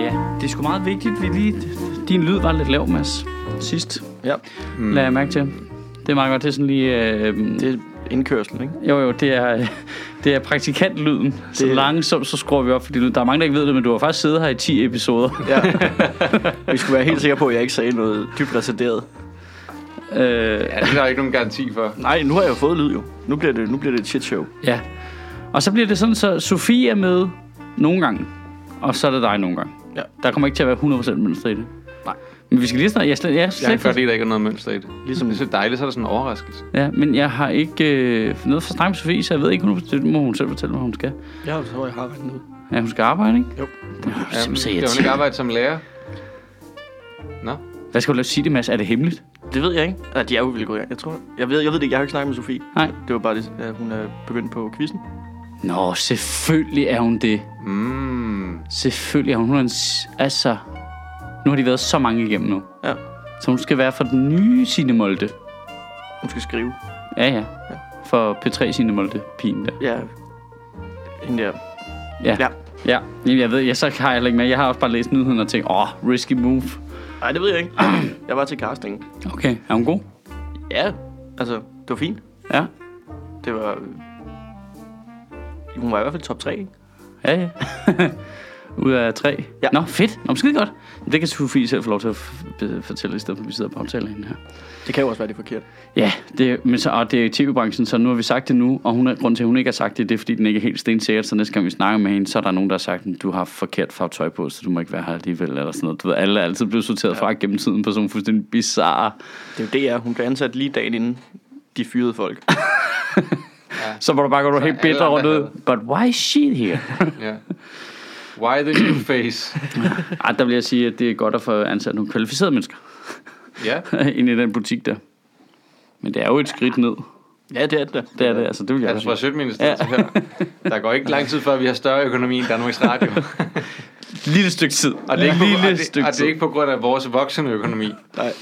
Ja, det er sgu meget vigtigt, vi lige... Din lyd var lidt lav, Mads, sidst. Ja, Mm. Lad jeg mærke til. Det er meget godt, det er sådan lige... Øh, det er indkørslen, ikke? Jo, jo, det er, det er praktikantlyden. Så Det- langsomt, så skruer vi op for din lyd. Der er mange, der ikke ved det, men du har faktisk siddet her i 10 episoder. Ja. Vi skulle være helt sikre på, at jeg ikke sagde noget dybt retarderet. øh, Ja, det er der ikke nogen garanti for. Nej, nu har jeg jo fået lyd jo. Nu bliver det, nu bliver det et shit show. ja. Og så bliver det sådan, så Sofie er med nogle gange, og så er det dig nogle gange. Ja. Der kommer ikke til at være 100% mønster i det. Nej. Men vi skal lige snart... Jeg, slet, jeg, er Jeg slet kan ikke godt lide, at der ikke er noget mønster i det. Ligesom- Det er så dejligt, så er der sådan en overraskelse. Ja, men jeg har ikke øh, noget for snakke med Sofie, så jeg ved ikke, hun, det må hun selv fortælle, hvad hun skal. Jeg tror, jeg har regnet ud. Ja, hun skal arbejde, ikke? Jo. Det er jo Ja, simpelthen så skal hun ikke arbejde som lærer? Nå. Hvad skal du lade sige det, Mads? Er det hemmeligt? Det ved jeg ikke. Ja, de er jo vildt gode. Jeg tror, jeg ved, jeg ved det ikke. Jeg har ikke snakket med Sofie. Nej. Det var bare det, at hun er begyndt på quizzen. Nå, selvfølgelig er hun det. Mm. Selvfølgelig er hun. hun er en, altså, nu har de været så mange igennem nu. Ja. Så hun skal være for den nye Signe Molde. Hun skal skrive. Ja, ja. For P3 Signe Molde, pigen der. Ja. Hende der. Ja. Ja. Ja, jeg ved, jeg så har jeg heller ikke med. Jeg har også bare læst nyheden og tænkt, åh, risky move. Nej, det ved jeg ikke. Jeg var til casting. Okay, er hun god? Ja. Altså, det var fint. Ja. Det var... Hun var i hvert fald top 3, ikke? Ja, ja. Ud af tre. Ja. Nå, fedt. Nå, skide godt. Det kan Sofie selv få lov til at fortælle, i stedet for at vi sidder på aftalen hende her. Det kan jo også være, det er forkert. Ja, det, men så, og det er tv-branchen, så nu har vi sagt det nu, og hun er, grund til, at hun ikke har sagt det, det er, fordi den ikke er helt stensikkert, så næste gang vi snakker med hende, så er der nogen, der har sagt, at du har forkert farvetøj på, så du må ikke være her alligevel, eller sådan noget. Du ved, alle er altid blevet sorteret ja. fra gennem tiden på sådan nogle fuldstændig bizarre. Det er jo det, er. Hun blev ansat lige dagen inden de fyrede folk. Så må du bare gå Så helt bitter rundt ud. But why is she here? Ja. Why the new face? Ej, der vil jeg sige, at det er godt at få ansat nogle kvalificerede mennesker Ja. ind i den butik der. Men det er jo et skridt ned. Ja, det er det. Det er det, altså. Det vil jeg Altså fra Sødministeriet ja. her. Der går ikke lang tid før, vi har større økonomi end Danmarks Radio. Lille stykke tid. Og det er ikke, på, og Lille det, stykke og det er ikke på grund af vores voksende økonomi. Nej.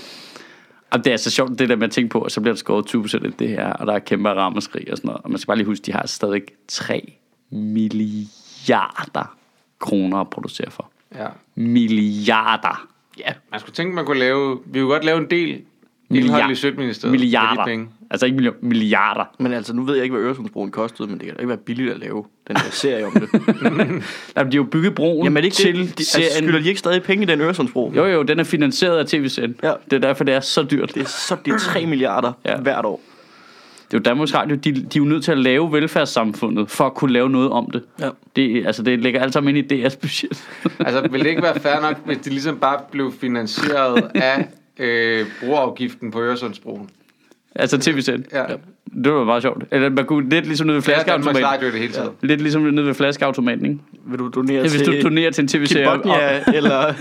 Jamen, det er så sjovt, det der med at tænke på, og så bliver der skåret 20% af det her, og der er kæmpe ramaskrig og sådan noget. Og man skal bare lige huske, de har stadig 3 milliarder kroner at producere for. Ja. Milliarder. ja. Man skulle tænke, man kunne lave... Vi kunne godt lave en del indhold i Sødministeriet. Milliarder. penge. Altså ikke million, milliarder. Men altså, nu ved jeg ikke, hvad Øresundsbroen kostede, men det kan da ikke være billigt at lave den der serie om det. Jamen, de har jo bygget broen Jamen er det ikke til det? De, altså, serien. skylder de ikke stadig penge i den Øresundsbro? Jo, jo, den er finansieret af tv-serien. Ja. Det er derfor, det er så dyrt. Det er så det er 3 milliarder Ja. hvert år. Det er jo Danmarks Radio, de, de er jo nødt til at lave velfærdssamfundet, for at kunne lave noget om det. Ja. Det, altså, det ligger alt sammen ind i DR's budget. Altså, ville det ikke være fair nok, hvis det ligesom bare blev finansieret af øh, broafgiften på Øresundsbroen? Altså tv-serien. Ja. Det var meget sjovt. Eller man kunne lidt ligesom nede ved er flaskeautomaten. I det hele taget. Lidt ligesom nede ved flaskeautomaten, ikke? Vil du donere Ja, hvis til du donerer til en tv-serie om, Kibotnia, eller...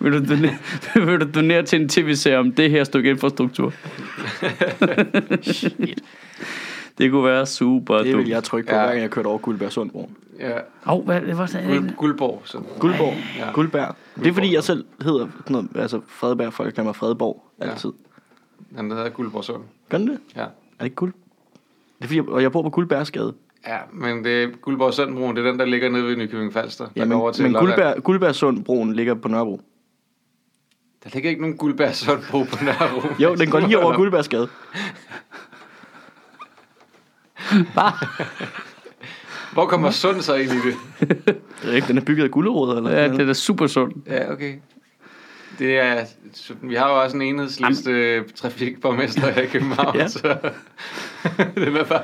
vil, du donere, vil du donere til en tv-serie om det her stykke infrastruktur? det kunne være super det vil jeg trykke på, Ja. hver gang jeg kørte over Guldberg Sundbroen. Ja. Åh, oh, hvad, det var det? Guld, Guldborg. Sådan. Guldborg. Ja. Ja. Guldberg. Det er fordi, jeg selv hedder sådan noget, altså Fredberg, folk kalder mig Fredborg Ja. altid. Den der hedder Guldborg Sund. Gør den det? Ja. Er det ikke guld? Det er fordi, jeg, og jeg bor på Guldbergsgade. Ja, men det er Guldborg Sundbroen, det er den, der ligger nede ved Nykøbing Falster. Ja, men, over til men Lolland. Guldberg, Guldbergsundbroen ligger på Nørrebro. Der ligger ikke nogen Guldberg Sundbro på Nørrebro. Jo, den går lige over Guldbergsgade. Hvor kommer Sund så ind i det? Det er ikke, den er bygget af gulerod, eller? Ja, det er super sundt. Ja, okay. Det er, vi har jo også en enhedsliste øh, trafikborgmester her i København, ja. Så det er bare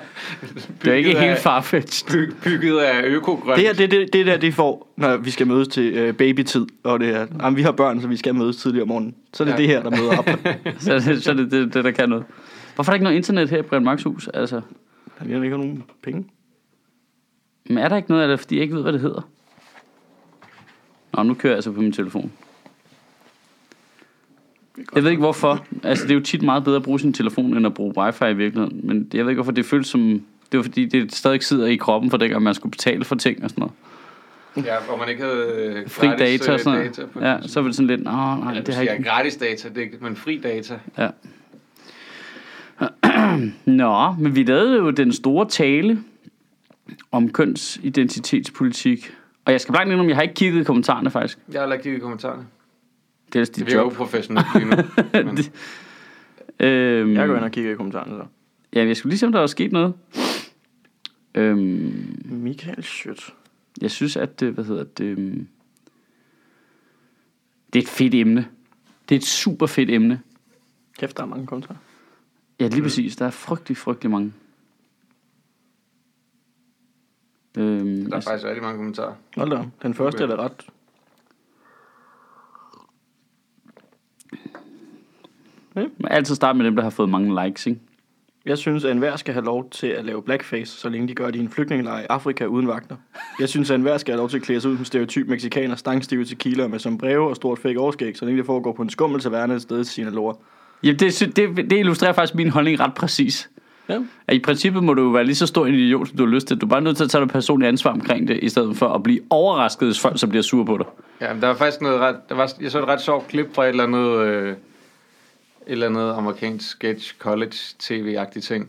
Det er ikke helt farfetched. byg, bygget af økogrønt. Det her, det, det, det der, det får, når vi skal mødes til øh, babytid, og det er, jamen, vi har børn, så vi skal mødes tidligere om morgenen. Så er det Ja. det her, der møder op. Så, er det- så er det, det, det, der kan noget. Hvorfor er der ikke noget internet her i Brian Marks hus? Altså, Der ligger ikke nogen penge. men er der ikke noget af det, fordi jeg ikke ved, hvad det hedder? Nå, nu kører jeg altså på min telefon. Jeg ved ikke hvorfor. Altså, det er jo tit meget bedre at bruge sin telefon, end at bruge wifi i virkeligheden. Men jeg ved ikke, hvorfor det føles som... Det var fordi, det stadig sidder i kroppen for dengang, man skulle betale for ting og sådan noget. Ja, hvor man ikke havde øh, Fri gratis, data og øh, sådan data noget. på Ja, så var det sådan lidt, nej, Eller, det har ja, ikke... gratis data, det, er- men fri data. Ja. Nå, men vi lavede jo den store tale om kønsidentitetspolitik Og jeg skal blankt indrømme, jeg har ikke kigget i kommentarerne faktisk. Jeg har lagt kigget i kommentarerne. Det er dit Det er uprofessionelt lige nu. Men, Øhm, Jeg går ind og kigger i kommentarerne så. Ja, jeg skulle lige se, om der var sket noget. Øhm, Michael Schødt. jeg synes, at det, hvad hedder det, øhm, det er et fedt emne. Det er et super fedt emne. Kæft, der er mange kommentarer. Ja, lige præcis. Der er frygtelig, frygtelig mange. Øhm, der er faktisk rigtig mange kommentarer. Hold da, den første er da ret. Man altid starte med dem, der har fået mange likes, ikke? Jeg synes, at enhver skal have lov til at lave blackface, så længe de gør det i en flygtningelejr i Afrika uden vagter. Jeg synes, at enhver skal have lov til at klæde sig ud som stereotyp mexikaner, stangstive tequila med sombrero og stort fake overskæg, så længe det foregår på en skummel taverne et sted til Sinaloa. Ja, det, det, det illustrerer faktisk min holdning ret præcis. Ja. At I princippet må du jo være lige så stor en idiot, som du har lyst til. Du er bare nødt til at tage dig personligt ansvar omkring det, i stedet for at blive overrasket, hvis folk så bliver sure på dig. Ja, men der var faktisk noget ret... Der var, jeg så et ret sjovt klip fra et eller andet... Øh, et eller andet amerikansk sketch college tv-agtig ting.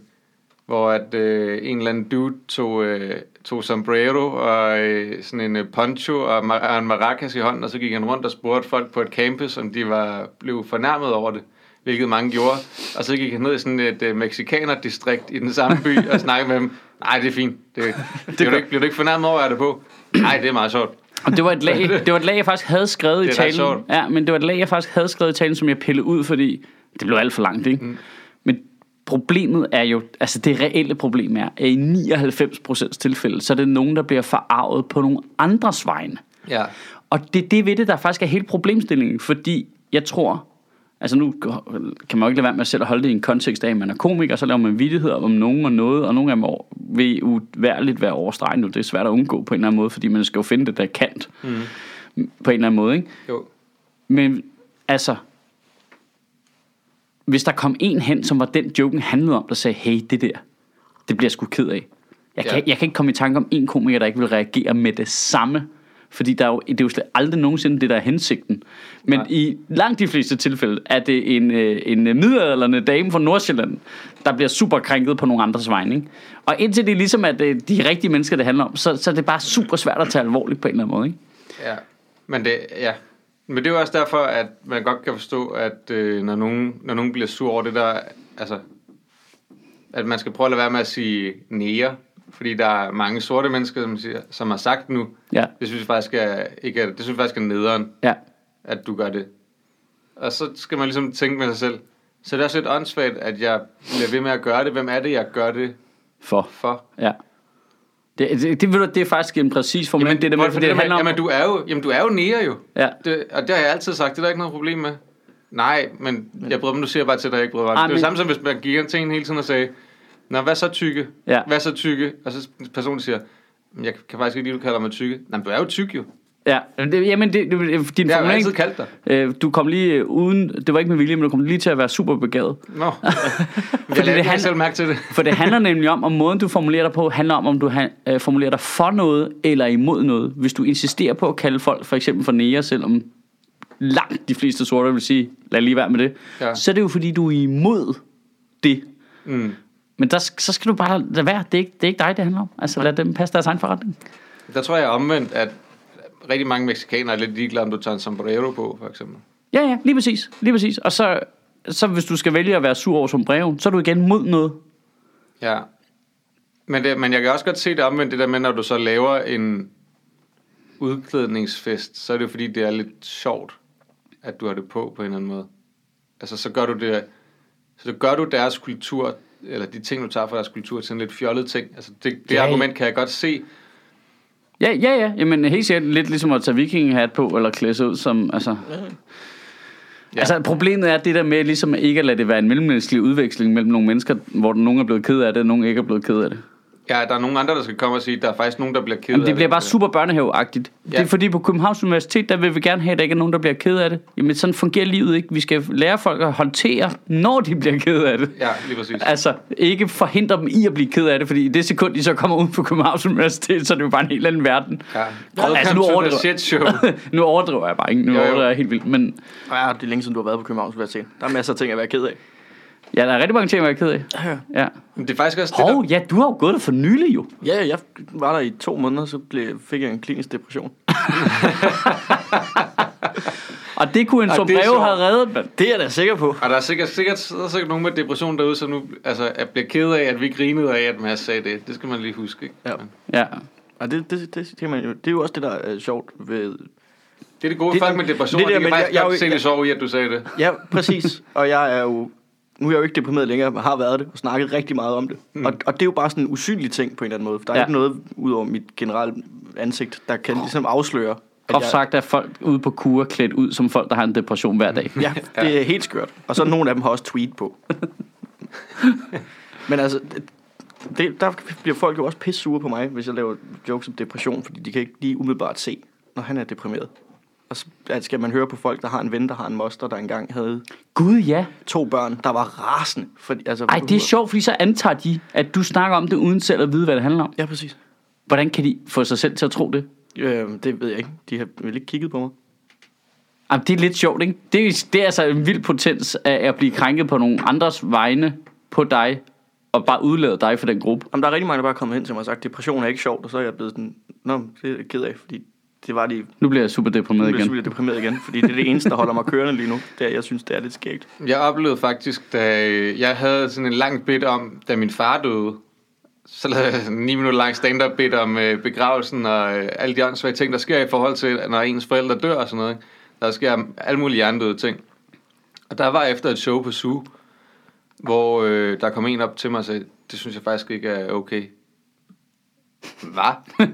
Hvor at øh, en eller anden dude tog, øh, tog sombrero og øh, sådan en øh, poncho og, ma- og en maracas i hånden, og så gik han rundt og spurgte folk på et campus, om de var blev fornærmet over det, hvilket mange gjorde. Og så gik han ned i sådan et øh, mexikanерdistrikt i den samme by og snakkede med dem. Nej, det er fint. Det, det bliver, du ikke, bliver du ikke fornærmet over, at det på? Nej, det er meget sjovt. Og det var et lag, det var et lag jeg faktisk havde skrevet i talen. sjovt. Ja, men det var et lag, jeg faktisk havde skrevet i talen, som jeg pillede ud, fordi det blev alt for langt, ikke? Mm. Men problemet er jo, altså det reelle problem er, at i 99% tilfælde, så er det nogen, der bliver forarvet på nogle andres vegne. Ja. Og det er det ved det, der faktisk er hele problemstillingen, fordi jeg tror, altså nu kan man jo ikke lade være med selv at holde det i en kontekst af, at man er komiker, så laver man vittigheder om nogen og noget, og nogle af dem vil uværligt være overstreget nu. Det er svært at undgå på en eller anden måde, fordi man skal jo finde det der kant mm. på en eller anden måde, ikke? Jo. Men altså, hvis der kom en hen, som var den joken handlede om, der sagde, hey, det der, det bliver jeg sgu ked af. Jeg kan, Ja. jeg kan ikke komme i tanke om en komiker, der ikke vil reagere med det samme. Fordi der er jo, det er jo slet aldrig nogensinde det, der er hensigten. Men Nej. i langt de fleste tilfælde er det en, øh, en middelalderende dame fra Nordsjælland, der bliver super krænket på nogle andres vegne. Ikke? Og indtil det er ligesom, at øh, de rigtige mennesker, det handler om, så, så er det bare super svært at tage alvorligt på en eller anden måde. Ikke? Ja, men det, ja. Men det er jo også derfor, at man godt kan forstå, at øh, når, nogen, når nogen bliver sur over det der, altså, at man skal prøve at lade være med at sige nære, fordi der er mange sorte mennesker, som, siger, som har sagt nu, Ja, det synes jeg faktisk er, ikke er, det synes jeg faktisk er nederen, ja. at du gør det. Og så skal man ligesom tænke med sig selv, så det er også lidt åndssvagt, at jeg bliver ved med at gøre det. Hvem er det, jeg gør det For. for? Ja. Det, det, det, det er faktisk en præcis formulering. det, der med, prøv- fordi det jamen, handler om... jamen, du er jo, jamen, du er jo nære jo. Ja. Det, og det har jeg altid sagt, det er der ikke noget problem med. Nej, men jeg mig, du siger bare til dig, jeg ikke mig. Ah, det er jo men- samme som, hvis man gik ind til en hele tiden og sagde, Nå, hvad så tykke? Ja. Hvad så tykke? Og så personen siger, "Men jeg kan faktisk ikke lide, du kalder mig tykke. Nej, men du er jo tyk jo. Ja, det, jamen, det, det, din Det har jeg formulering... altid kaldt dig. Øh, du kom lige øh, uden... Det var ikke med vilje, men du kom lige til at være super begavet. Nå, jeg det lader ikke selv mærke til det. For det handler nemlig om, om måden du formulerer dig på, handler om, om du ha, øh, formulerer dig for noget eller imod noget. Hvis du insisterer på at kalde folk for eksempel for nære, selvom langt de fleste sorte vil sige, lad lige være med det, Ja. så er det jo fordi, du er imod det. Mm. Men der, så skal du bare lade være. Det er, ikke, det er ikke dig, det handler om. Altså lad dem passe deres egen forretning. Der tror jeg omvendt, at rigtig mange mexikanere er lidt ligeglade, om du tager en sombrero på, for eksempel. Ja, ja, lige præcis. Lige præcis. Og så, så hvis du skal vælge at være sur over som brev, så er du igen mod noget. Ja. Men, det, men jeg kan også godt se det omvendt, det der med, når du så laver en udklædningsfest, så er det jo fordi, det er lidt sjovt, at du har det på på en eller anden måde. Altså, så gør du det, så gør du deres kultur, eller de ting, du tager fra deres kultur, til en lidt fjollet ting. Altså, det, det Ja. argument kan jeg godt se. Ja, ja, ja. Jamen helt sikkert lidt ligesom at tage vikingehat på, eller klæde sig ud som, altså... Ja. Ja. Altså problemet er det der med ligesom ikke at lade det være en mellemmenneskelig udveksling mellem nogle mennesker, hvor nogen er blevet ked af det, og nogen ikke er blevet ked af det. Ja, der er nogle andre, der skal komme og sige, at der er faktisk nogen, der bliver ked Jamen, af det bliver bare super børnehaveagtigt. Ja. Det er fordi på Københavns Universitet, der vil vi gerne have, at der ikke er nogen, der bliver ked af det. Jamen sådan fungerer livet ikke. Vi skal lære folk at håndtere, når de bliver ked af det. Ja, lige præcis. Altså, ikke forhindre dem i at blive ked af det, fordi i det sekund, de så kommer ud på Københavns Universitet, så er det jo bare en helt anden verden. Ja. Altså, Altså, nu overdriver. shit show. nu overdriver jeg bare ikke. Nu Jo, jo. overdriver jeg helt vildt. Men Ja, det er længe siden, du har været på Københavns Universitet. Der er masser af ting at være ked af. Ja, der er rigtig mange ting, jeg er ked af. Ja, Ja. Men det er faktisk også det, Hov, ja, du har jo gået der for nylig jo. ja jeg var der i to måneder, så blev, fik jeg en klinisk depression. Og det kunne en som det er brev sjovt. have reddet, mand. Det er jeg da sikker på. Og der er sikkert, sikkert, der er sikkert nogen med depression derude, som nu altså, er bliver ked af, at vi grinede af, at Mads sagde det. Det skal man lige huske, ikke? Ja. Ja. Og det, det, det, det, man jo, det er jo også det, der er sjovt ved... Det er det gode Det- folk med depression, det det der, de kan men faktisk jeg- jeg er godt jo se det sov i, at du sagde det. Ja, præcis. og jeg er jo... Nu er jeg jo ikke deprimeret længere, men har været det og snakket rigtig meget om det. Mm. Og, og det er jo bare sådan en usynlig ting på en eller anden måde. For der er Ja. ikke noget ud over mit generelle ansigt, der kan ligesom afsløre... Groft jeg- sagt er folk ude på kur klædt ud som folk, der har en depression hver dag. Ja, det er helt skørt. Og så nogle af dem har også tweet på. Men altså, det, der bliver folk jo også pisse sure på mig, hvis jeg laver jokes om depression, fordi de kan ikke lige umiddelbart se, når han er deprimeret. Og så skal man høre på folk, der har en ven, der har en moster, der engang havde Gud, ja. to børn, der var rasende. Fordi, altså, Ej, det er sjovt, fordi så antager de, at du snakker om det, uden selv at vide, hvad det handler om. Ja, præcis. Hvordan kan de få sig selv til at tro det? Øh, det ved jeg ikke. De har vel ikke kigget på mig. Jamen, det er lidt sjovt, ikke? Det er, det er altså en vild potens af at blive krænket på nogle andres vegne på dig, og bare udlade dig for den gruppe. Jamen, der er rigtig mange, der bare er kommet hen til mig og sagt, depression er ikke sjovt, og så er jeg blevet sådan, nå, det er jeg ked af, fordi det var de Nu bliver jeg super Nu deprimeret bliver jeg igen. simpelthen deprimeret igen, fordi det er det eneste, der holder mig kørende lige nu. Det er, jeg synes, det er lidt skægt. Jeg oplevede faktisk, da jeg havde sådan en lang bit om, da min far døde, så lavede jeg sådan en 9 minutter lang stand-up bit om øh, begravelsen og øh, alle de åndssvage ting, der sker i forhold til, når ens forældre dør og sådan noget. ikke? Der sker alle mulige hjernedøde ting. Og der var efter et show på Zoo, hvor øh, der kom en op til mig og sagde, det synes jeg faktisk ikke er okay. Hvad?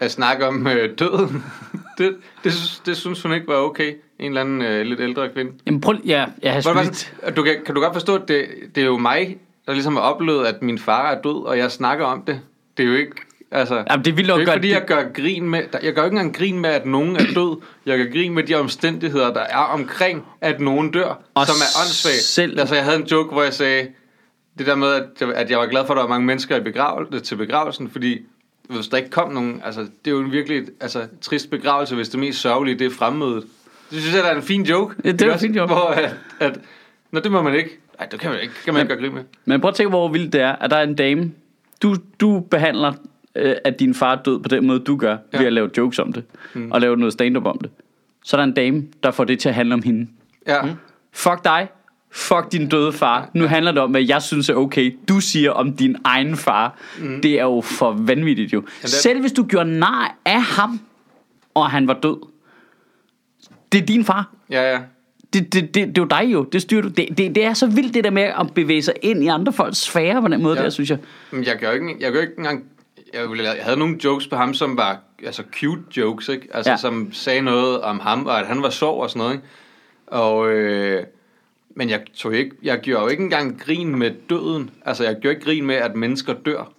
At snakke om øh, døden? det, det, synes- det synes hun ikke var okay. En eller anden øh, lidt ældre kvinde. Jamen, prøv, ja, jeg har det sådan, du kan, kan du godt forstå, at det, det er jo mig, der ligesom har oplevet, at min far er død, og jeg snakker om det. Det er jo ikke... Altså, Jamen, det er vildt det er ikke godt. fordi, jeg gør grin med... Jeg gør ikke engang grin med, at nogen er død. Jeg gør grin med de omstændigheder, der er omkring, at nogen dør, Og som er åndssvage. selv- Altså, jeg havde en joke, hvor jeg sagde, det der med, at jeg, at jeg var glad for, at der var mange mennesker i begravelse, til begravelsen, fordi hvis der ikke kom nogen... Altså, det er jo en virkelig altså, trist begravelse, hvis det mest sørgelige, det er fremmødet. Det synes jeg, der er en fin joke. Ja, det er en fin joke. Hvor at, at Nå, det må man ikke. Nej, det kan man ikke. kan man ikke gøre grin med. Men prøv at tænke, hvor vildt det er, at der er en dame, du, du behandler, øh, at din far er død på den måde, du gør, ja. ved at lave jokes om det, mm. og lave noget stand-up om det. Så er der en dame, der får det til at handle om hende. Ja. Mm. Fuck dig. Fuck din døde far. Nu handler det om, hvad jeg synes er okay. Du siger om din egen far. Mm. Det er jo for vanvittigt jo. det- Selv hvis du gjorde nar af ham, og han var død. Det er din far. Ja, ja. Det, det, det, det er jo dig jo. Det styrer du. Det, det, det er så vildt det der med at bevæge sig ind i andre folks sfære på den måde Ja. der, synes jeg. Men jeg gør ikke, jeg gør ikke engang... Jeg, ville- jeg havde nogle jokes på ham, som var altså cute jokes, ikke? Altså, ja. som sagde noget om ham, og at han var sjov og sådan noget, ikke? Og... Øh, men jeg, tog ikke, jeg gjorde jo ikke engang grin med døden. Altså, jeg gjorde ikke grin med, at mennesker dør.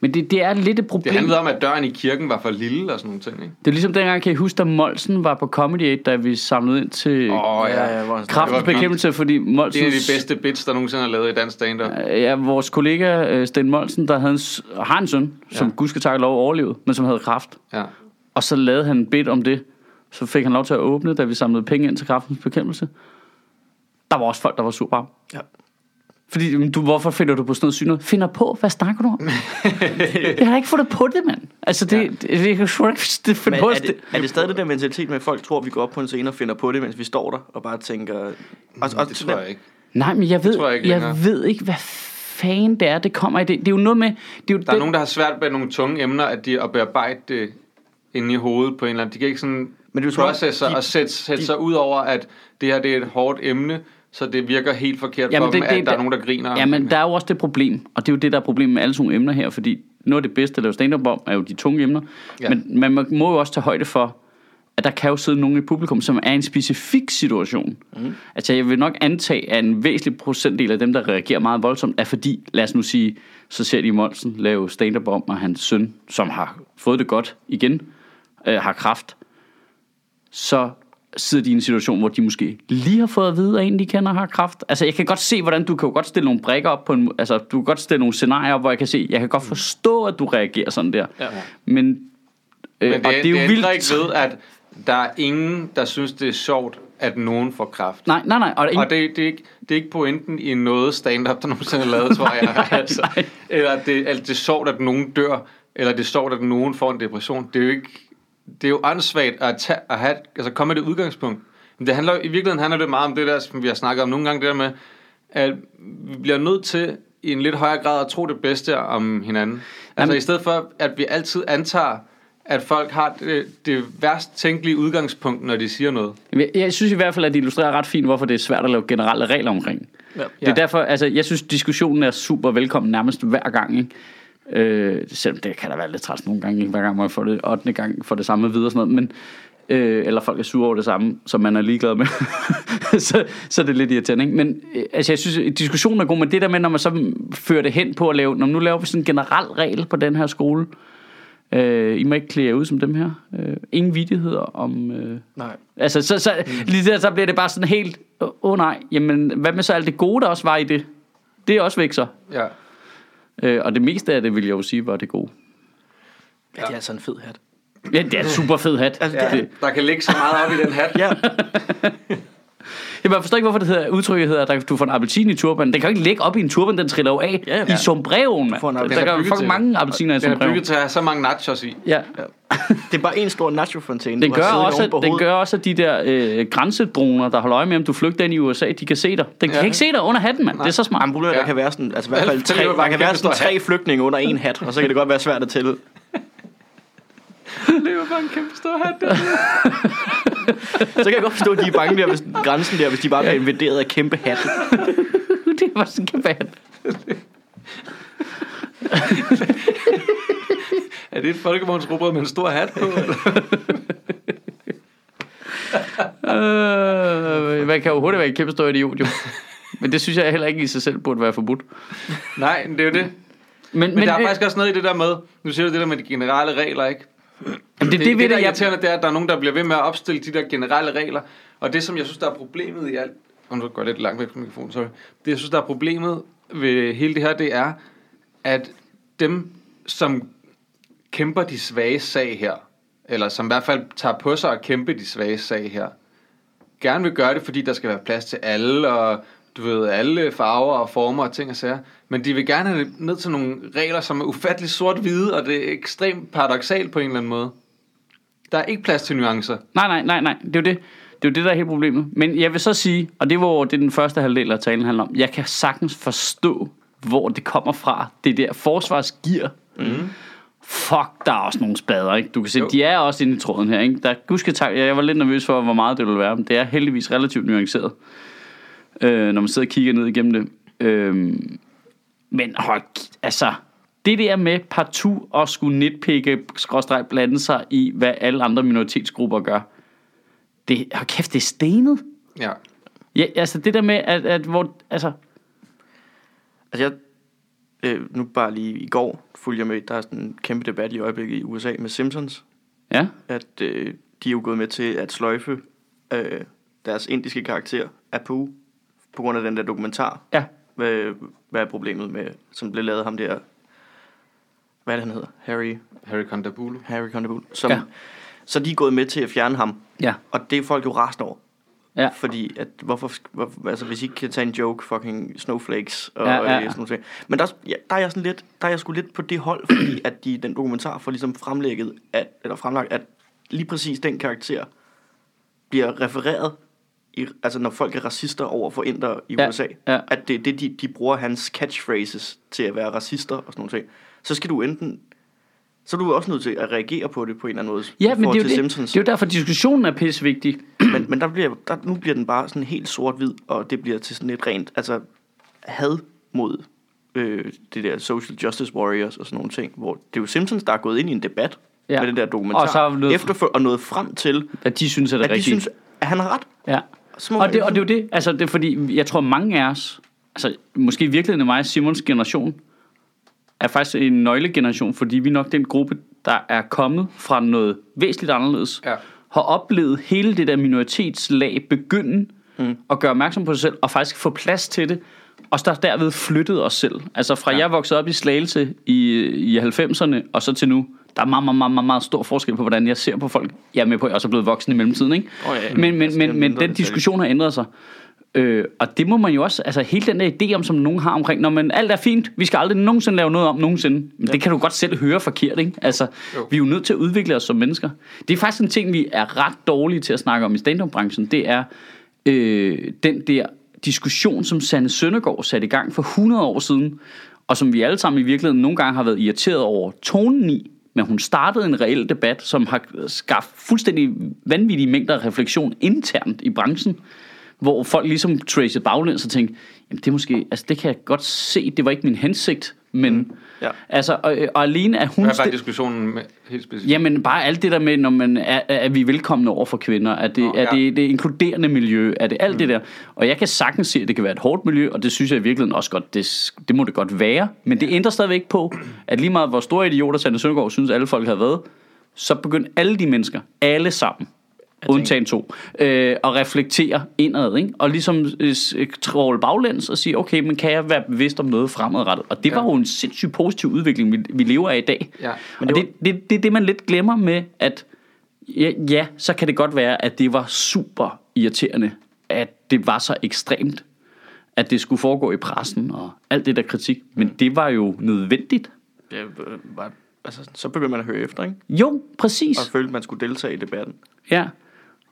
Men det, det er lidt et problem. Det handlede om, at døren i kirken var for lille og sådan nogle ting, ikke? Det er ligesom dengang, kan I huske, da Molsen var på Comedy Aid, da vi samlede ind til oh, ja. kraftens det bekæmpelse, fordi Det er Molsen... en af de bedste bits, der nogensinde har lavet i dansk stand Ja, vores kollega øh, Sten Molsen, der havde en, har en søn, som Ja. gud skal takke lov overlevede, men som havde kraft. Ja. Og så lavede han en bit om det. Så fik han lov til at åbne, da vi samlede penge ind til kraftens bekæmpelse. Der var også folk, der var sur på ham. Ja. Fordi, du, hvorfor finder du på sådan noget sygt? Finder på? Hvad snakker du om? jeg har ikke fundet på det, mand. Altså, det, Ja. det, det, jeg kan ikke det, finde Men på er det. det, er det stadig det der mentalitet med, at folk tror, at vi går op på en scene og finder på det, mens vi står der og bare tænker... Og, og, Det tror jeg ikke. Nej, men jeg ved, tror jeg ikke jeg ved ikke, hvad fanden det er, det kommer i det. Det er jo noget med... Det er jo Der er nogen, der har svært ved nogle tunge emner, at de at bearbejde det inde i hovedet på en eller anden. De kan ikke sådan Men det er jo som om, processe sig de- og sætte, sætte de- sig ud over, at det her det er et hårdt emne, så det virker helt forkert Jamen, for dem, det- at det- der er det- nogen, der griner. Ja, men der er jo også det problem, og det er jo det, der er problemet med alle sådan nogle emner her, fordi noget af det bedste at lave stand-up om, er jo de tunge emner, ja. Men man må- må jo også tage højde for, at der kan jo sidde nogen i publikum, som er i en specifik situation. Mm. Altså jeg vil nok antage, at en væsentlig procentdel af dem, der reagerer meget voldsomt, er fordi, lad os nu sige, så ser de Monsen lave stand-up om, og hans søn, som har fået det godt igen, øh, har kraft, så sidder de i en situation, hvor de måske lige har fået at vide, at en de kender har kraft. Altså jeg kan godt se, hvordan du kan jo godt stille nogle brækker op på en, altså du kan godt stille nogle scenarier op, hvor jeg kan se, jeg kan godt forstå, at du reagerer sådan der. Ja. Men, øh, Men det, og det, er jo det vildt. ændrer ikke ved, at der er ingen, der synes, det er sjovt, at nogen får kraft. Nej, nej, nej. Og, der er ingen, Og det, det, er ikke, det er ikke pointen i noget stand-up, der nogensinde er lavet, tror jeg. altså. nej. Eller at det, at det er sjovt, at nogen dør, eller det er sjovt, at nogen får en depression. Det er jo ikke... Det er jo åndssvagt at, tage, at have, altså komme med det udgangspunkt. Men det handler, i virkeligheden handler det meget om det der, som vi har snakket om nogle gange, det der med, at vi bliver nødt til i en lidt højere grad at tro det bedste om hinanden. Altså Jamen- i stedet for, at vi altid antager, at folk har det, det værst tænkelige udgangspunkt, når de siger noget. Jeg, jeg synes i hvert fald, at det illustrerer ret fint, hvorfor det er svært at lave generelle regler omkring. Ja. Det er derfor, altså, jeg synes, diskussionen er super velkommen nærmest hver gang, ikke? Øh, selvom det kan da være lidt træls nogle gange, ikke? hver gang må jeg få det 8. gang for det samme at vide og sådan noget, men, øh, eller folk er sure over det samme, som man er ligeglad med, så, så er det lidt irriterende. Ikke? Men øh, altså, jeg synes, diskussionen er god, men det der med, når man så fører det hen på at lave, når nu laver vi sådan en generel regel på den her skole, øh, I må ikke klæde ud som dem her, øh, ingen vidigheder om... Øh, Nej. Altså, så, så, lige der, så bliver det bare sådan helt, åh oh, nej, jamen, hvad med så alt det gode, der også var i det? Det er også væk så. Ja. Øh, og det meste af det, vil jeg jo sige, var det gode. Ja, det er altså en fed hat. Ja, det er en super fed hat. Altså, det er- Der kan ligge så meget op i den hat. Ja, jeg forstår ikke, hvorfor det hedder, udtrykket hedder, at du får en appelsin i turban. Den kan jo ikke ligge op i en turban, den triller jo af Ja, ja. i sombreoen. får en Der appelsin. kan fucking mange appelsiner i Den er bygget til at have så mange nachos i. Ja. det er bare en stor nacho-fontæne. Den gør, også, på den gør også, at de der øh, grænsedroner, der holder øje med, om du flygter ind i USA, de kan se dig. Den kan Ja. ikke se dig under hatten, mand. Det er så smart. Jamen, er, Ja. der kan være sådan, altså i hvert fald tre, der kan være sådan tre flygtninge under en hat, og så kan det godt være svært at tælle. Det var bare en kæmpe stor hat. Så kan jeg godt forstå, at de er bange der, hvis grænsen der, hvis de bare bliver invaderet af kæmpe hatte. det var sådan en kæmpe hat. Er det et folkevognsrobot med en stor hat på? Øh, man kan jo hurtigt være en kæmpe stor idiot, jo. Men det synes jeg heller ikke i sig selv burde være forbudt. Nej, men det er jo det. Men, Men der er faktisk også noget i det der med, nu siger du det der med de generelle regler, ikke? Jamen, det, Det, det, det, det der er irriterende, det er, at der er nogen, der bliver ved med at opstille de der generelle regler. Og det, som jeg synes, der er problemet i alt... Og nu går lidt langt væk fra mikrofonen, sorry. Det, jeg synes, der er problemet ved hele det her, det er, at dem, som kæmper de svage sag her, eller som i hvert fald tager på sig at kæmpe de svage sag her, gerne vil gøre det, fordi der skal være plads til alle, og du ved, alle farver og former og ting og sager. Men de vil gerne have ned til nogle regler, som er ufattelig sort-hvide, og det er ekstremt paradoxalt på en eller anden måde. Der er ikke plads til nuancer. Nej, nej, nej, nej. Det er jo det. Det er jo det, der er hele problemet. Men jeg vil så sige, og det var det den første halvdel af talen handler om, jeg kan sagtens forstå, hvor det kommer fra. Det der forsvarsgear. Mm. Fuck, der er også nogle spader, ikke? Du kan se, Jo. de er også inde i tråden her, ikke? Der, gudske tak, jeg var lidt nervøs for, hvor meget det ville være, men det er heldigvis relativt nuanceret, øh, når man sidder og kigger ned igennem det. Øh, men hold, altså, det der med partout og skulle nitpikke, skråstreg blande sig i, hvad alle andre minoritetsgrupper gør, det, hold kæft, det er stenet. Ja. Ja, altså det der med, at, at hvor, altså, Altså jeg, øh, nu bare lige i går fulgte jeg med, der er sådan en kæmpe debat i øjeblikket i USA med Simpsons, ja, at øh, de er jo gået med til at sløjfe øh, deres indiske karakter Apu, på grund af den der dokumentar. ja, Hvad, hvad er problemet med, som blev lavet af ham der, hvad er det han hedder? Harry, Harry Kondabulu. Harry Condabule. Som, Ja. Så de er gået med til at fjerne ham, ja, og det er folk jo rasende over. ja. Fordi, at, hvorfor, hvorfor, altså hvis I ikke kan tage en joke, fucking snowflakes og Ja, ja, ja. sådan noget. ting. Men der, er- ja, der er jeg sådan lidt, der er jeg sgu lidt på det hold, fordi at de den dokumentar får ligesom fremlægget, at, eller fremlagt, at lige præcis den karakter bliver refereret, i, altså når folk er racister over for inder i Ja, USA, ja. at det er det, de, de bruger hans catchphrases til at være racister og sådan noget. ting. Så skal du enten, så er du også nødt til at reagere på det på en eller anden måde. Ja, men det er, jo det, Simpsons. det er jo derfor, diskussionen er pissevigtig. Men, men der bliver, der, nu bliver den bare sådan helt sort-hvid, og det bliver til sådan et rent, altså had mod øh, det der social justice warriors og sådan nogle ting, hvor det er jo Simpsons, der er gået ind i en debat Ja. med den der dokumentar, Og så noget- efterfor, og nået frem til, At de synes, at det er at de rigtigt. synes, at han har ret. Ja. Så må Og det, og det er jo det, altså det er fordi, jeg tror mange af os, altså måske i virkeligheden mig, Simons generation, er faktisk en nøglegeneration, fordi vi er nok den gruppe, der er kommet fra noget væsentligt anderledes, Ja. har oplevet hele det der minoritetslag begynde mm. at gøre opmærksom på sig selv, og faktisk få plads til det, og så derved flyttet os selv. Altså fra ja. jeg voksede op i Slagelse i, i 90'erne, og så til nu, Der er meget, meget, meget, meget, meget stor forskel på, hvordan jeg ser på folk. Jeg er med på, at jeg også er blevet voksen i mellemtiden, ikke? Åh, ja, ja. Men, men, Altså, men, men den diskussion har ændret sig. Øh, og det må man jo også, altså hele den der idé om, som nogen har omkring, når man alt er fint, vi skal aldrig nogensinde lave noget om nogensinde. Men det kan du godt selv høre forkert, ikke? Altså, Jo. vi er jo nødt til at udvikle os som mennesker. Det er faktisk en ting, vi er ret dårlige til at snakke om i stand-up-branchen. Det er øh, den der diskussion, som Sanne Søndergaard satte i gang for 100 år siden, og som vi alle sammen i virkeligheden nogle gange har været irriteret over tonen i, men hun startede en reel debat, som har skabt fuldstændig vanvittige mængder af refleksion internt i branchen, hvor folk ligesom tracede baglæns og tænkte, jamen det er måske, altså det kan jeg godt se, det var ikke min hensigt, men mm. Ja. altså, og, og alene at hun... Hvad var diskussionen med, helt specifikt? Jamen bare alt det der med, når man er, er vi velkomne over for kvinder, er det, Nå, er ja. det, det inkluderende miljø, er det alt mm. det der. Og jeg kan sagtens se, at det kan være et hårdt miljø, og det synes jeg i virkeligheden også godt, det, det må det godt være. Men det ændrer stadigvæk på, at lige meget hvor store idioter Sande Søndergaard synes, alle folk havde været, så begyndte alle de mennesker, alle sammen, undtagen to, øh, at reflektere indad, ikke? og ligesom øh, øh, tråle baglæns og sige, okay, men kan jeg være bevidst om noget fremadrettet? Og det var Ja. jo en sindssygt positiv udvikling, vi, vi lever af i dag. Ja. Men det, og det, det, det er det, man lidt glemmer med, at ja, ja, så kan det godt være, at det var super irriterende, at det var så ekstremt, at det skulle foregå i pressen og alt det der kritik. Men det var jo nødvendigt. Det var, altså, så begyndte man at høre efter, ikke? Jo, præcis. Og følte, at man skulle deltage i debatten. Ja.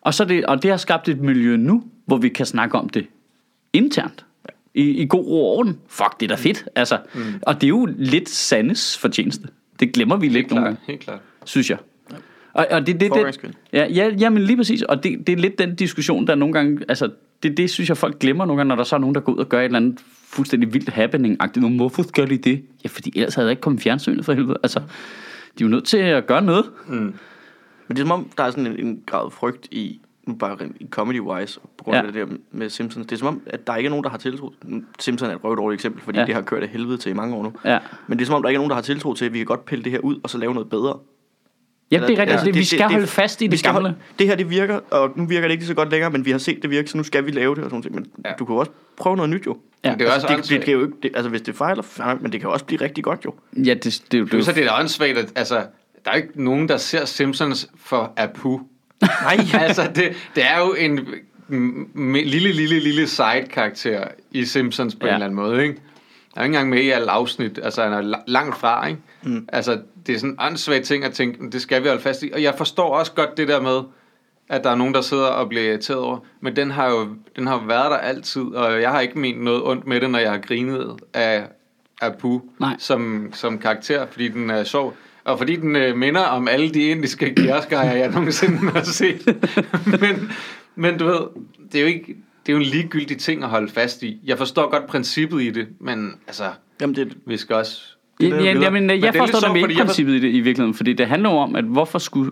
Og, så det, og det har skabt et miljø nu, hvor vi kan snakke om det internt. I, i god ro og orden. Fuck, det er da fedt. Altså, mm. Og det er jo lidt Sandes fortjeneste. Det glemmer vi lidt Helt nogle klart, gange, helt klart. synes jeg. Og, og det, det, det, Foregangskvinde. ja, ja, jamen lige præcis. Og det, det er lidt den diskussion, der nogle gange... Altså, det, det synes jeg, folk glemmer nogle gange, når der så er nogen, der går ud og gør et eller andet fuldstændig vildt happening-agtigt. "Nå, Hvorfor gør de det? Ja, fordi ellers havde jeg ikke kommet fjernsynet for helvede. Altså, de er jo nødt til at gøre noget. Men det er som om, der er sådan en, en grad frygt i, nu bare comedy-wise, på grund af Ja. det der med Simpsons. Det er som om, at der ikke er nogen, der har tiltro. Simpsons er et røvdårligt eksempel, fordi Ja. ja. det har kørt af helvede til i mange år nu. Ja. Men det er som om, der ikke er nogen, der har tiltro til, at vi kan godt pille det her ud, og så lave noget bedre. Ja, det er rigtigt. Altså, det, vi skal holde fast i vi det skal gamle. Holde, det her, det virker, og nu virker det ikke så godt længere, men vi har set det virke, så nu skal vi lave det og sådan noget. Men Ja. ja. du kan jo også prøve noget nyt jo. Ja. Men det er jo også altså, det, det, kan jo ikke, det, altså hvis det fejler, men det kan også blive rigtig godt jo. Ja, det, det, det, Plus, det, at det er åndssvagt, at altså, der er ikke nogen, der ser Simpsons for Apu. Nej, altså, det, det er jo en lille, lille, lille side-karakter i Simpsons på ja. En eller anden måde, ikke? Han er ikke engang med i alle afsnit, altså han er la- langt fra, ikke? Mm. Altså, det er sådan en åndssvagt ting at tænke, det skal vi holde fast i. Og jeg forstår også godt det der med, at der er nogen, der sidder og bliver irriteret over. Men den har jo den har været der altid, og jeg har ikke ment noget ondt med det, når jeg har grinet af Apu som, som karakter, fordi den er sjov. Og fordi den øh, minder om alle de indiske kærskajer, jeg nogensinde har set. men, men du ved, det er jo ikke... Det er jo en ligegyldig ting at holde fast i. Jeg forstår godt princippet i det, men altså, Jamen, det, vi skal også... det er ja, ja, videre. jamen, jeg det lidt forstår da ikke jeg princippet i det i virkeligheden, fordi det handler jo om, at hvorfor skulle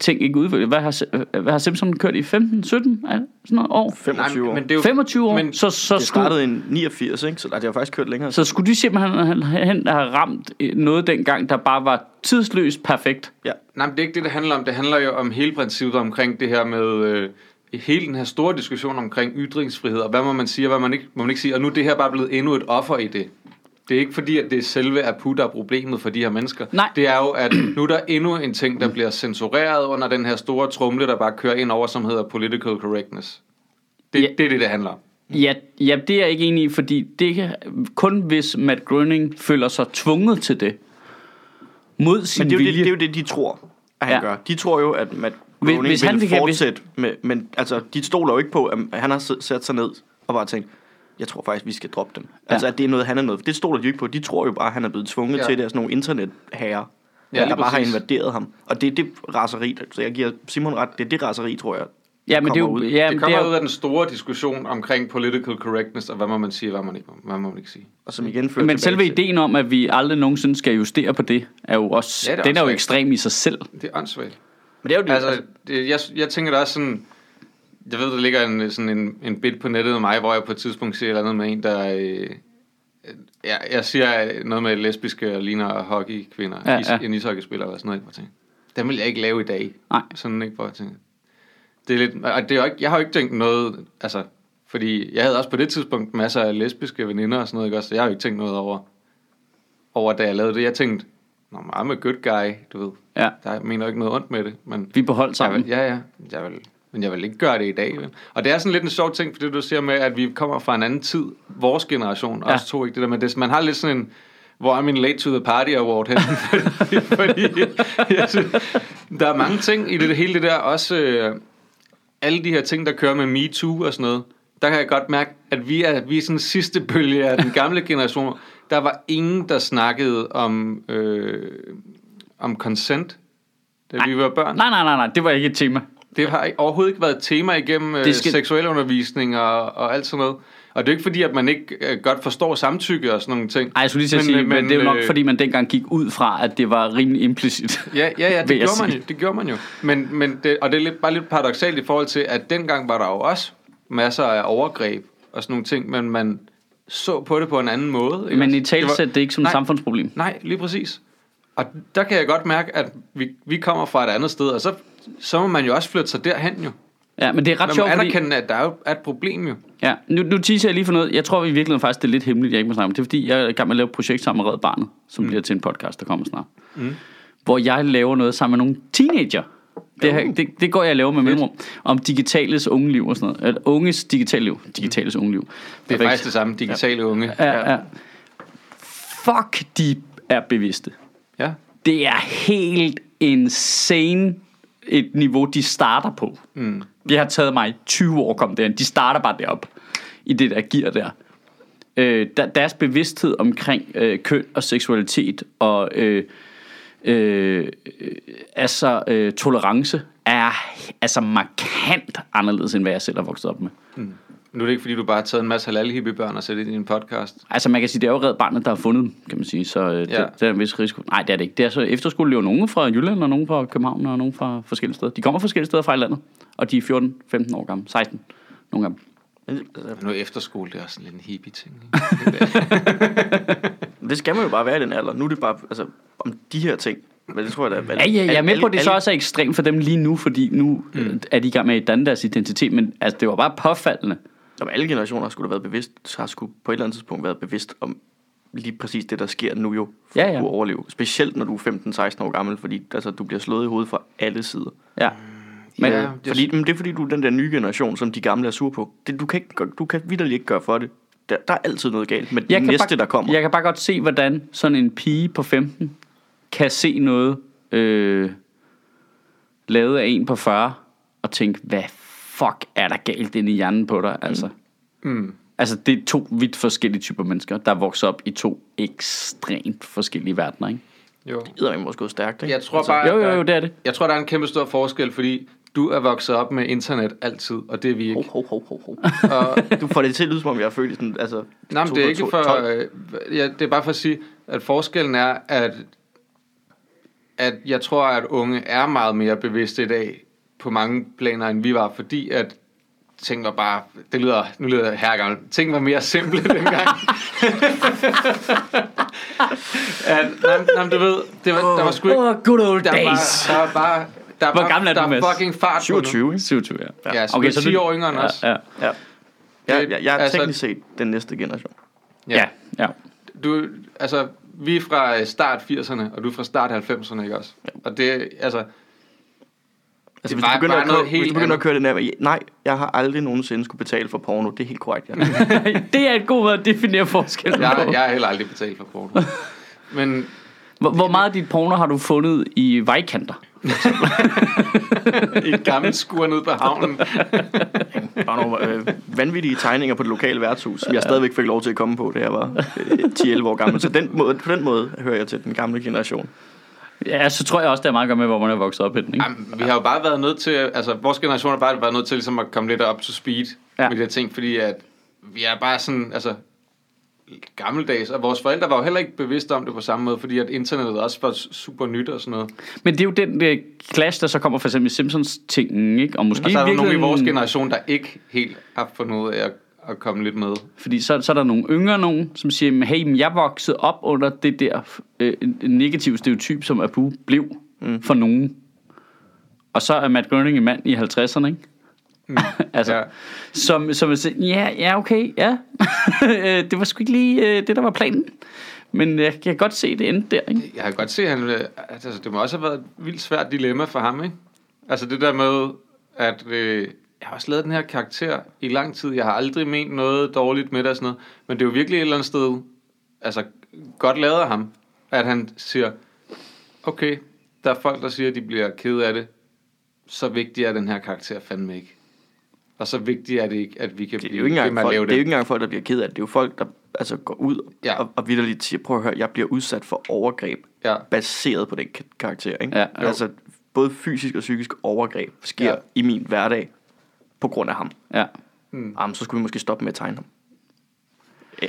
ting ikke udvikle. Hvad har, hvad har Simpson kørt i 15, 17 er det sådan noget år? 25 år. men det er jo, 25 år? Men, så, så, det skulle, startede i 89, ikke? Så det har faktisk kørt længere. så skulle de simpelthen hen have ramt noget dengang, der bare var tidsløst perfekt. Ja. nej, men det er ikke det, det handler om. Det handler jo om hele princippet omkring det her med... Øh, hele den her store diskussion omkring ytringsfrihed, og hvad må man sige, og hvad man ikke, må man ikke sige. Og nu er det her bare blevet endnu et offer i det. Det er ikke fordi, at det er selve Apu, der er problemet for de her mennesker. Nej. Det er jo, at nu er der endnu en ting, der bliver censureret under den her store trumle, der bare kører ind over, som hedder political correctness. Det, Ja. det er det, det handler om. Ja, ja, det er jeg ikke enig i, fordi det kan, kun hvis Matt Groening føler sig tvunget til det, mod sin Men det er, jo det, vilje. det er jo det, de tror, at han Ja. gør. De tror jo, at Matt Hvis- Groening hvis vil han kan- hvis- fortsætte med... Men altså, de stoler jo ikke på, at han har sat sig ned og bare tænkt, jeg tror faktisk, vi skal droppe dem. Ja. Altså, at det er noget, han er noget. Det stoler de jo ikke på. De tror jo bare, at han er blevet tvunget Ja. til det af sådan nogle internetherrer, Ja, der bare har præcis. invaderet ham. Og det er det raseri, så jeg giver Simon ret, det er det raseri, tror jeg, ja, men det er jo, kommer ud. ja, det kommer det er, ud af den store diskussion omkring political correctness, og hvad må man sige, og hvad må man ikke, hvad må man ikke sige. og som igen Men selve til- ideen om, at vi aldrig nogensinde skal justere på det, er jo også, Ja, er den er jo ekstrem i sig selv. Det er åndssvagt. Men det er jo det, Altså, det, jeg, jeg tænker der er sådan... Jeg ved, der ligger en, sådan en, en bit på nettet af mig, hvor jeg på et tidspunkt siger et eller andet med en, der... Øh, jeg, jeg siger noget med lesbiske og ligner hockeykvinder, Ja, ja, en ishockeyspiller eller sådan noget. Jeg tænker, dem vil jeg ikke lave i dag. Nej. Sådan ikke, hvor jeg tænker. Det er lidt, og det er jo ikke, jeg har jo ikke tænkt noget, altså, fordi jeg havde også på det tidspunkt masser af lesbiske veninder og sådan noget, ikke også? Så jeg har jo ikke tænkt noget over, over da jeg lavede det. Jeg tænkte, Nå, I'm a good guy, du ved. Ja, Der jeg mener ikke noget ondt med det, men vi beholdt jeg sammen. vil, ja, ja, jeg vil, men jeg vil ikke gøre det i dag. Vel? Og det er sådan lidt en sjov ting, for det du siger med, at vi kommer fra en anden tid, vores generation, Ja. os to, ikke det der med det, man har lidt sådan en, hvor er min late to the party award hen? fordi, fordi jeg synes, der er mange ting i det hele det der, også øh, alle de her ting, der kører med MeToo og sådan noget, der kan jeg godt mærke, at vi er, vi er sådan sidste bølge af den gamle generation. Der var ingen, der snakkede om, øh, om consent, da vi var børn. Nej, nej, nej, nej, det var ikke et tema. Det har overhovedet ikke været et tema igennem øh, Det skal... skal- seksuel undervisning og, og alt sådan noget. Og det er ikke fordi, at man ikke øh, godt forstår samtykke og sådan nogle ting. Ej, jeg skulle lige til at Men, sige, øh, men, men, det er jo nok, øh, fordi man dengang gik ud fra, at det var rimelig implicit. Ja, ja, ja, det gjorde, man jo, det gjorde man jo. Men, men det, og det er lidt, bare lidt paradoxalt i forhold til, at dengang var der jo også masser af overgreb og sådan nogle ting, men man så på det på en anden måde. ikke Men i tale sæt det ikke som et Nej. samfundsproblem. Nej, lige præcis. Og der kan jeg godt mærke, at vi, vi kommer fra et andet sted, og så, så må man jo også flytte sig derhen jo. Ja, men det er ret sjovt, fordi... anerkende, at der er jo er et problem jo. Ja, nu, nu teaser jeg lige for noget. Jeg tror i virkeligheden faktisk, det er lidt hemmeligt, jeg ikke må snakke om. Det er fordi, jeg er i gang med at lave et projekt sammen med Red Barnet, som mm. bliver til en podcast, der kommer snart. Mm. Hvor jeg laver noget sammen med nogle teenager. Det, her, det, det går jeg og laver med mellemrum. Om digitales unge liv og sådan noget. Eller unges digitale liv. Digitales unge liv. Det er faktisk det samme, digitale unge. Ja, ja. Fuck, de er bevidste. Ja. Det er helt insane et niveau, de starter på. Mm. Det har taget mig 20 år at komme derind. De starter bare derop i det der gear der. Øh, der deres bevidsthed omkring øh, køn og seksualitet og øh, øh, altså øh, tolerance er altså markant anderledes end hvad jeg selv har vokset op med. Nu er det ikke, fordi du bare har taget en masse halal børn og sat ind i en podcast. Altså man kan sige, det er jo Red Barnet, der har fundet dem, kan man sige. Så øh, det, Ja. det er en vis risiko. Nej, det er det ikke. Det er så efterskoleelever, nogen fra Jylland, og nogen fra København, og nogen fra forskellige steder. De kommer forskellige steder fra i landet, og de er 14-15 år gamle. 16, nogle altså, Nu er efterskole, det er også sådan lidt en hippie ting. Det skal man jo bare være i den alder. Nu er det bare altså, om de her ting. Men det tror jeg da... Ja, ja, jeg er med på, at det så også er ekstremt for dem lige nu, fordi nu mm. er de i gang med at danne deres identitet, men altså, det var bare påfaldende. Som alle generationer skulle have været bevidst, har skulle på et eller andet tidspunkt været bevidst om lige præcis det, der sker nu jo, for Ja, ja, at overleve. Specielt når du er 15-16 år gammel, fordi altså, du bliver slået i hovedet fra alle sider. Ja. Men, Ja. Det er Fordi, men det er fordi, du er den der nye generation, som de gamle er sur på. Det, du kan, ikke, gøre- du kan vidderligt ikke gøre for det. Der, der er altid noget galt med jeg det næste, bare, der kommer. Jeg kan bare godt se, hvordan sådan en pige på 15 kan se noget øh, lavet af en på 40, og tænke, hvad fuck er der galt inde i hjernen på dig? Altså, Mm. altså det er to vidt forskellige typer mennesker, der vokser op i to ekstremt forskellige verdener, ikke? Jo. Det er også gået stærkt, ikke? Jeg tror bare, Jo, jo, jo, der, det er det. jeg tror, der er en kæmpe stor forskel, fordi du er vokset op med internet altid, og det er vi ikke. hov, hov, hov, hov. Og, Du får det til at lyde, som om jeg er i sådan, altså... nej, men det er ikke 2012. for... Øh, ja, det er bare for at sige, at forskellen er, at, at jeg tror, at unge er meget mere bevidste i dag på mange planer, end vi var, fordi at ting var bare, det lyder, nu lyder jeg herregammel, ting var mere simple dengang. at, nej, nej, men du ved, det var, der var sgu ikke, Oh, good old der var, days. der var bare, der Hvor var, gammel er der du, Mads? var fucking fart på nu. 27, ikke? 27, ja. Ja, så okay, så 10 du- år yngre end ja, os. Ja, Ja. Jeg, jeg, jeg er Altså- teknisk set den næste generation. ja, ja. Du, altså, vi er fra start 80'erne, og du er fra start 90'erne, ikke også? Og det, altså, Altså, Det hvis, var du begynder, at noget køre, hvis helt du begynder andet. at køre den der nej, jeg har aldrig nogensinde skulle betale for porno. Det er helt korrekt, ja. det er et god måde at definere forskellen jeg, på. jeg har heller aldrig betalt for porno. Men Hvor, hvor meget af dit porno har du fundet i vejkanter? et gammelt skur ned på havnen. Bare nogle øh, vanvittige tegninger på det lokale værtshus, som jeg stadigvæk fik lov til at komme på, da jeg var øh, 10-11 år gammel. Så den måde, på den måde hører jeg til den gamle generation. Ja, så tror jeg også, det er meget godt med, hvor man er vokset op i den, ikke? Jamen, vi har jo bare været nødt til, altså vores generation har bare været nødt til ligesom at komme lidt op to speed Ja. med de her ting, fordi at vi er bare sådan, altså gammeldags, og vores forældre var jo heller ikke bevidste om det på samme måde, fordi at internettet også var super nyt og sådan noget. Men det er jo den der clash, der så kommer for eksempel i Simpsons-tingen, ikke? Og måske Og så er der nogle i vores generation, der ikke helt har fundet ud af at, at komme lidt med. Fordi så, så er der nogle yngre nogen, som siger, "Men hey, men jeg voksede op under det der øh, negative stereotyp, som Abu blev mm. for nogen. Og så er Matt Groening en mand i 50'erne, ikke? altså, Ja. som, som vil sige, ja, ja, okay, ja. Øh, det var sgu ikke lige øh, det, der var planen. Men jeg kan godt se det endte der, ikke? Jeg har godt at han, øh, altså, det må også have været et vildt svært dilemma for ham, ikke? Altså det der med, at øh, jeg har også lavet den her karakter i lang tid. Jeg har aldrig ment noget dårligt med det og sådan noget. Men det er jo virkelig et eller andet sted, altså godt lavet af ham, at han siger, okay, der er folk, der siger, at de bliver ked af det. Så vigtig er den her karakter fandme ikke. Og så vigtigt er det ikke, at vi kan Det er blive jo ikke engang folk, lave det er jo ikke engang folk, der bliver ked af det. Det er jo folk, der altså, går ud Ja. og, og vidderligt siger, prøv at høre, jeg bliver udsat for overgreb, Ja. baseret på den ka- karakter. Ikke? Ja, jo. altså, både fysisk og psykisk overgreb sker ja. i min hverdag på grund af ham. Ja. Jamen, så skulle vi måske stoppe med at tegne ham. Ja.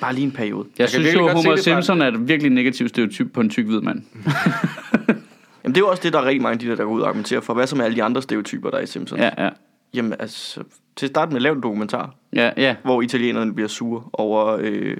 Bare lige en periode. Jeg, jeg synes jo, Homer Simpson er et virkelig negativt stereotyp på en tyk hvid mand. Jamen, det er jo også det, der er rigtig mange af de der, der går ud og argumenterer for. Hvad så med alle de andre stereotyper, der er i Simpsons? Ja, ja. Jamen, altså, til at starte med, lav en dokumentar, Ja, ja. hvor italienerne bliver sure over øh,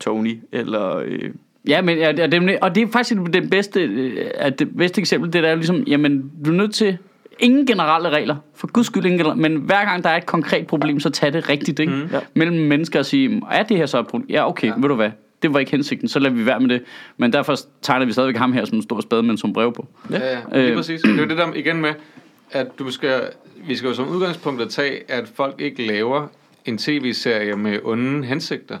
Tony, eller... Øh, Ja, men ja, det er det, og det er faktisk det bedste, øh, at det bedste eksempel, det der er jo ligesom, jamen, du er nødt til, ingen generelle regler, for guds skyld ingen generelle, men hver gang der er et konkret problem, så tag det rigtigt, ikke? Mm, ja. Mellem mennesker og sige, er det her så et problem? Ja, okay, ja. ved du hvad, det var ikke hensigten, så lader vi være med det. Men derfor tegner vi stadigvæk ham her som en stor spade med en sombrero på. Ja, ja lige Øh. præcis. Det er det der igen med, at du skal, vi skal jo som udgangspunkt at tage, at folk ikke laver en tv-serie med onde hensigter.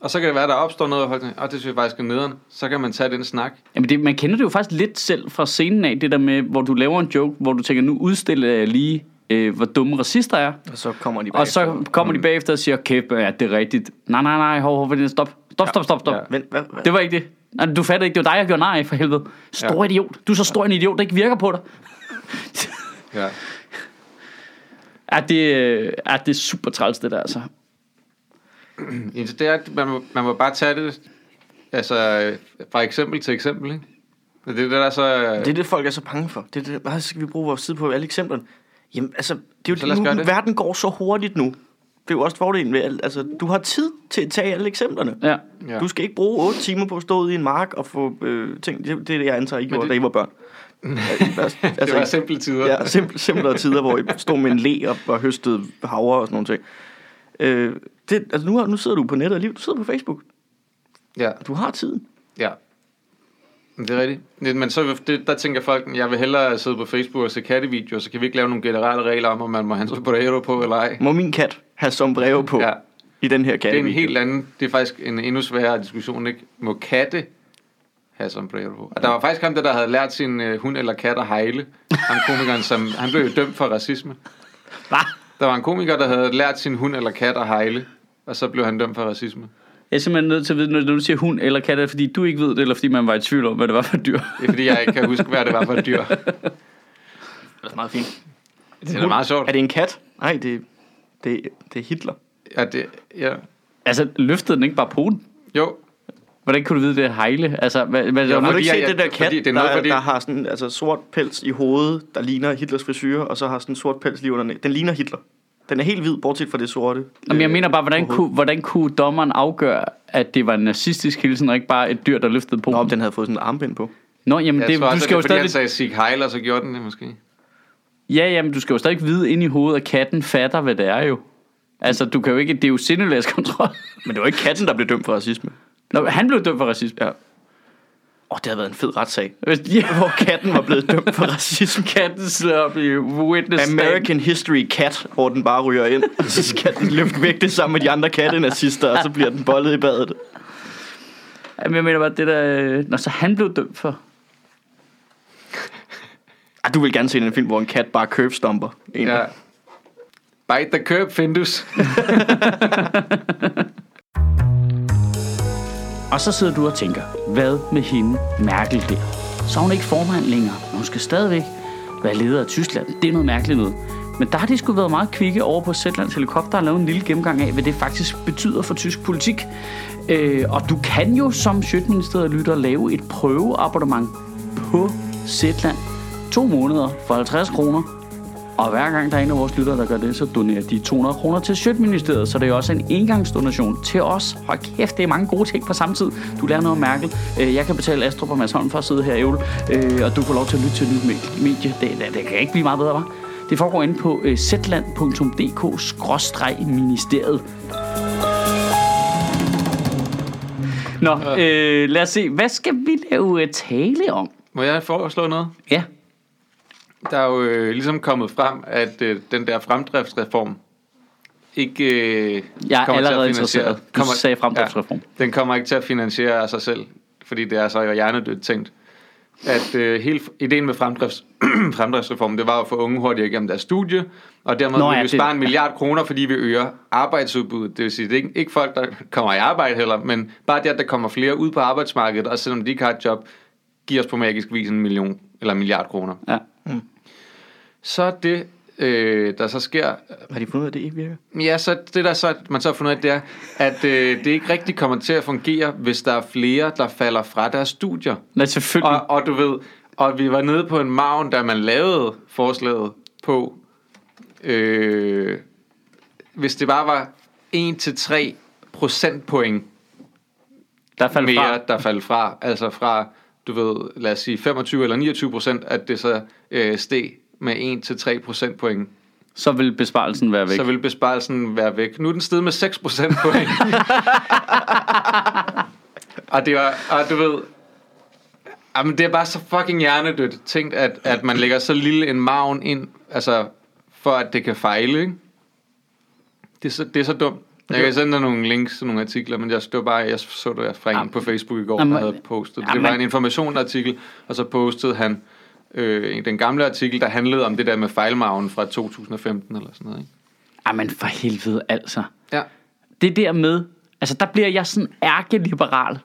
Og så kan det være, at der opstår noget, og folk tænker, "Åh, det synes jeg faktisk er nederen. Så kan man tage den snak. Jamen det, man kender det jo faktisk lidt selv fra scenen af, det der med, hvor du laver en joke, hvor du tænker, nu udstiller jeg lige, øh, hvor dumme racister er. og så kommer de Og så kommer de bagefter og siger, kæft, ja, det er rigtigt. Nej, nej, nej, hov, hov, stop. Stop, stop, stop, stop. Ja. Hvad, hvad? Det var ikke det. Nej, du fatter ikke, det var dig, jeg gjorde nej for helvede. Stor Ja. idiot. Du er så stor en idiot, der ikke virker på dig. Ja. Er det, øh, er det er super træls, det der, altså. Så det er, at man må, man må bare tage det altså, fra eksempel til eksempel. Ikke? Det er det, der er så... Det er det, folk er så bange for. Det er det, hvad skal vi bruge vores tid på alle eksemplerne? Jamen, altså, det er Så jo lad os nu, det. verden går så hurtigt nu. Det er jo også fordelen ved, alt- altså, du har tid til at tage alle eksemplerne. Ja. Ja. Du skal ikke bruge 8 timer på at stå ude i en mark og få øh, ting. Det, det er det, jeg antager, I gjorde, det- da I var børn. altså, det var simple tider. Ja, simple, simplere tider, hvor I stod med en le og, og høstede havre og sådan nogle ting. Øh, det, altså nu, nu sidder du på nettet alligevel. Du sidder på Facebook. ja. Du har tiden. Ja. Det er rigtigt. Men så det, der tænker folk, jeg vil hellere sidde på Facebook og se kattevideoer, så kan vi ikke lave nogle generelle regler om, om man må have en sombrero på eller ej. Må min kat have sombrero på Ja. i den her kat? Det er en helt anden, det er faktisk en endnu sværere diskussion, ikke? Må katte have sombrero på? Og der var faktisk ham, der, der havde lært sin øh, hund eller kat at hejle. Han komikeren, som, han blev jo dømt for racisme. Hvad? Der var en komiker, der havde lært sin hund eller kat at hejle, og så blev han dømt for racisme. Jeg er simpelthen nødt til at vide, når du siger hund eller kat, er det fordi du ikke ved det, eller fordi man var i tvivl om, hvad det var for dyr. Det er fordi, jeg ikke kan huske, hvad det var for et dyr. Det er meget fint. Det er meget sjovt. Er det en kat? Nej, det, det, det er Hitler. Ja, det, ja. Altså, løftede den ikke bare poten? Jo, Hvordan kunne du vide, det er hejle? Altså, hvad, hvad, Jo, jo, Har du ikke set jeg- det der kat, det er noget, der, fordi- der har sådan altså, sort pels i hovedet, der ligner Hitlers frisyr, og så har sådan sort pels lige under Den ligner Hitler. Den er helt hvid, bortset fra det sorte. Jamen, jeg øh, mener bare, hvordan på kunne, hvordan kunne dommeren afgøre, at det var en nazistisk hilsen, og ikke bare et dyr, der løftede Nå, poten? om den havde fået sådan en armbind på. jeg Nå, jamen, det, tror du skal jo det stadig... sagde Sig Heil, og så gjorde den det måske. Ja, jamen, du skal jo stadig vide ind i hovedet, at katten fatter, hvad det er jo. Altså, du kan jo ikke... Det er jo sindelæskontrol. Men det var ikke katten, der blev dømt for racisme. Nå, han blev dømt for racisme. Ja. Åh, oh, det havde været en fed retssag. Ja, Hvor katten var blevet dømt for racisme. katten sidder op i witness stand. American History Cat, hvor den bare ryger ind. Og så skal den løfte væk det sammen med de andre kattenazister, og så bliver den bollet i badet. Jamen, jeg mener bare, det der... øh, Nå, så han blev dømt for... Ah, du vil gerne se en film, hvor en kat bare curve-stomper. En. Ja. Bite the curb, Findus. Og så sidder du og tænker, hvad med hende Merkel der? Så er hun ikke formand længere, men hun skal stadigvæk være leder af Tyskland. Det er noget mærkeligt noget. Men der har de sgu været meget kvikke over på Zetlands Helikopter og lavet en lille gennemgang af, hvad det faktisk betyder for tysk politik. Øh, og du kan jo som Sjøtministeriet lytter lave et prøveabonnement på Zetland. To måneder for 50 kroner. Og hver gang der er en af vores lyttere, der gør det, så donerer de 200 kroner til Sjøtministeriet. Så det er også en engangsdonation til os. Hold kæft, det er mange gode ting på samme tid. Du lærer noget om Merkel. Øh, Jeg kan betale Astrup og Mads Holm for at sidde her i Ævle. Øh, Og du får lov til at lytte til et nyt medie. Det, det, det kan ikke blive meget bedre, hva'? Det foregår inde på øh, zland.dk-ministeriet. Nå, øh, lad os se. Hvad skal vi lave tale om? Må jeg foreslå noget? Ja, Der er jo øh, ligesom kommet frem, at øh, den der fremdriftsreform ikke øh, jeg er kommer til at allerede finansiere- interesseret. Du kommer- sagde fremdriftsreform. Ja, den kommer ikke til at finansiere af sig selv, fordi det er så hjernedødt tænkt. At øh, hele ideen med fremdrifts, fremdriftsreformen, det var at få unge hurtigere igennem deres studie, og dermed Nå vil ja, vi det- spare en milliard kroner, fordi vi øger arbejdsudbuddet. Det vil sige, det er ikke, ikke folk, der kommer i arbejde heller, men bare det, at der kommer flere ud på arbejdsmarkedet, og selvom de ikke har et job, giver os på magisk vis en million eller en milliard kroner. Ja. Så det, øh, der så sker, Har de fundet ud af, at det ikke virker? Ja, så det der så, man så har fundet ud af, det er, at øh, det ikke rigtig kommer til at fungere, hvis der er flere, der falder fra deres studier. Nej, selvfølgelig. Og, og du ved, og vi var nede på en maven, da man lavede forslaget på, øh, hvis det bare var 1-3 procentpoint der faldt mere, fra. der faldt fra, altså fra, du ved, lad os sige 25 eller 29 procent, at det så øh, steg med 1-3 procentpoint. Så vil besparelsen være væk. så vil besparelsen være væk. Nu er den steget med 6 procent point. og det var, og du ved, jamen det er bare så fucking hjernedødt tænkt, at, at man lægger så lille en maven ind, altså for at det kan fejle, ikke? Det er så, det er så dumt. Jeg kan sende dig nogle links til nogle artikler, men jeg, var bare, jeg så det fra en på Facebook i går, der havde postet. Det var en informationsartikel, og så postede han øh, den gamle artikel, der handlede om det der med fejlmagen fra 2015 eller sådan noget. Ikke? Jamen for helvede altså. Ja. Det der med, altså der bliver jeg sådan ærkeliberal.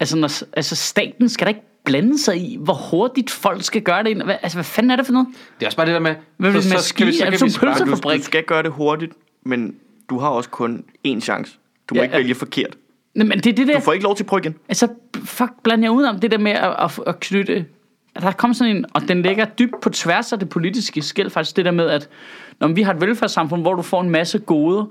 Altså, når, altså staten skal da ikke blande sig i, hvor hurtigt folk skal gøre det. ind. Hvad, altså hvad fanden er det for noget? Det er også bare det der med... Hvad vil maskine- er det sådan spare- pølser- Du, fabrik. du skal gøre det hurtigt, men du har også kun én chance. Du må Ja, ikke vælge forkert. Nej, men det er det der, Du får ikke lov til at prøve igen. altså fuck, blander jeg ud om det der med at, at, at knytte, der kommer sådan en, og den ligger dybt på tværs af det politiske skæld faktisk, det der med, at når vi har et velfærdssamfund, hvor du får en masse gode,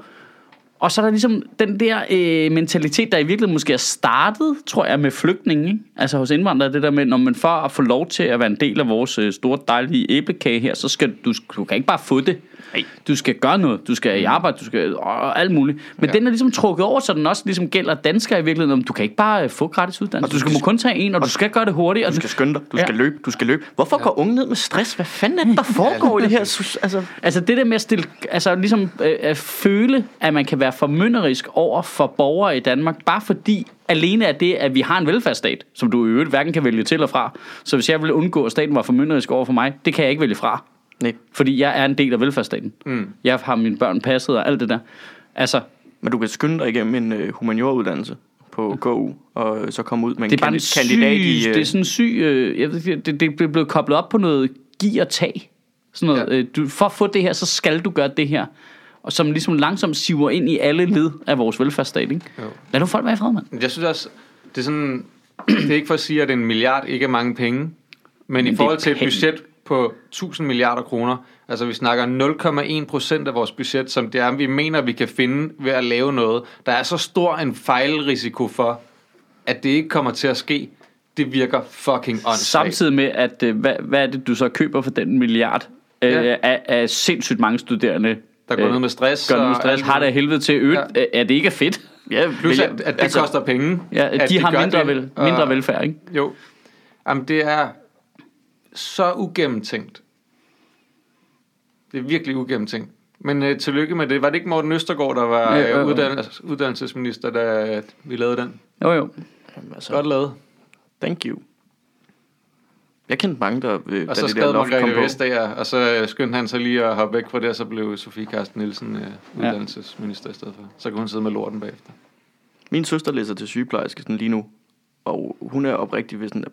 og så er der ligesom den der øh, mentalitet, der i virkeligheden måske er startet, tror jeg, med flygtninge. Ikke? Altså hos indvandrere, det der med, når man for at få lov til at være en del af vores øh, store dejlige æblekage her, så skal du, du kan ikke bare få det. Nej. Du skal gøre noget. Du skal i arbejde, du skal og alt muligt. Men ja. den er ligesom trukket over, så den også ligesom gælder danskere i virkeligheden. om Du kan ikke bare øh, få gratis uddannelse. Og Du skal, må skal- kun tage en, og du skal gøre det hurtigt. Og Du skal skynde dig. Du skal Ja. løbe. Du skal løbe. Hvorfor går unge ned med stress? Hvad fanden er det, der foregår i det her? Altså, Altså det der med at stille, altså ligesom øh, at føle, at man kan være formynderisk over for borgere i Danmark, bare fordi alene er det, at vi har en velfærdsstat, som du i øvrigt hverken kan vælge til og fra. Så hvis jeg ville undgå, at staten var formynderisk over for mig, det kan jeg ikke vælge fra. nej. Fordi jeg er en del af velfærdsstaten. Mm. Jeg har mine børn passet og alt det der. Altså, Men du kan skynde dig igennem en uh, humanioruddannelse på GU, og så komme ud med en det er bare en syg, kandidat i... Uh, det er sådan en syg, øh, jeg ved, ikke, det, det er blevet koblet op på noget giv og tag. Sådan noget, Ja. øh, du, for at få det her, så skal du gøre det her. Og som ligesom langsomt siver ind i alle led af vores velfærdsstat, ikke? Jo. Lad nu folk være i fred, mand. Jeg synes også, det er sådan, det er ikke for at sige, at en milliard ikke er mange penge, men, men i forhold til et budget på 1000 milliarder kroner, altså vi snakker 0,1 procent af vores budget, som det er, vi mener, vi kan finde ved at lave noget. Der er så stor en fejlrisiko for, at det ikke kommer til at ske. Det virker fucking åndssvagt. Samtidig med, at øh, hvad, hvad er det, du så køber for den milliard? Øh, Ja. af, af sindssygt mange studerende. Der går øh, ned med stress. Gør noget med stress, har det af helvede til øget. Ja. Er det ikke fedt? ja, Plus at, at det altså, koster penge. Ja, at de har mindre, det, vel, mindre og- velfærd, ikke? Jo. Jamen, det er så ugennemtænkt. Det er virkelig ugennemtænkt. Men øh, tillykke med det. Var det ikke Morten Østergaard, der var Ja, øh, uddannelses, uddannelsesminister, da vi lavede den? Jo, jo. Jamen, altså, Godt lavet. thank you. Jeg kendte mange, der... Øh, Og så det der skrev Margrethe på. Vestager, og så skyndte han sig lige at hoppe væk fra det, og så blev Sofie Carsten Nielsen øh, uddannelsesminister i stedet for. Så kunne hun sidde med lorten bagefter. Min søster læser til sygeplejerske sådan lige nu, og hun er oprigtig ved sådan,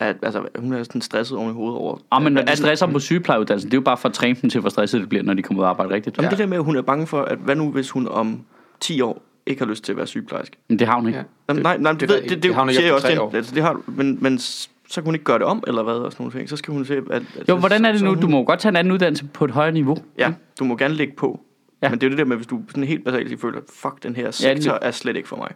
at, altså, hun er sådan stresset oven i hovedet over. Ah, men når de at- stresser på sygeplejeuddannelsen, det er jo bare for at træne dem til, hvor stresset det bliver, når de kommer ud og arbejde rigtigt. Jamen, det der med, at hun er bange for, at hvad nu, hvis hun om 10 år ikke har lyst til at være sygeplejerske? Men det har hun ikke. Ja. Ja. Jamen, nej, nej, det, det det, der- ved, det, det det, har hun det ikke siger jeg efter også. tre år. Det, altså, det har, så kan hun ikke gøre det om, eller hvad, og sådan nogle ting. Så skal hun se, at... at Jo, hvordan er det nu? så Du hun- må godt tage en anden uddannelse på et højere niveau. Ja, du må gerne lægge på. Ja. Ja. Men det er jo det der med, hvis du sådan helt basalt føler, fuck, den her sektor er slet ikke for mig.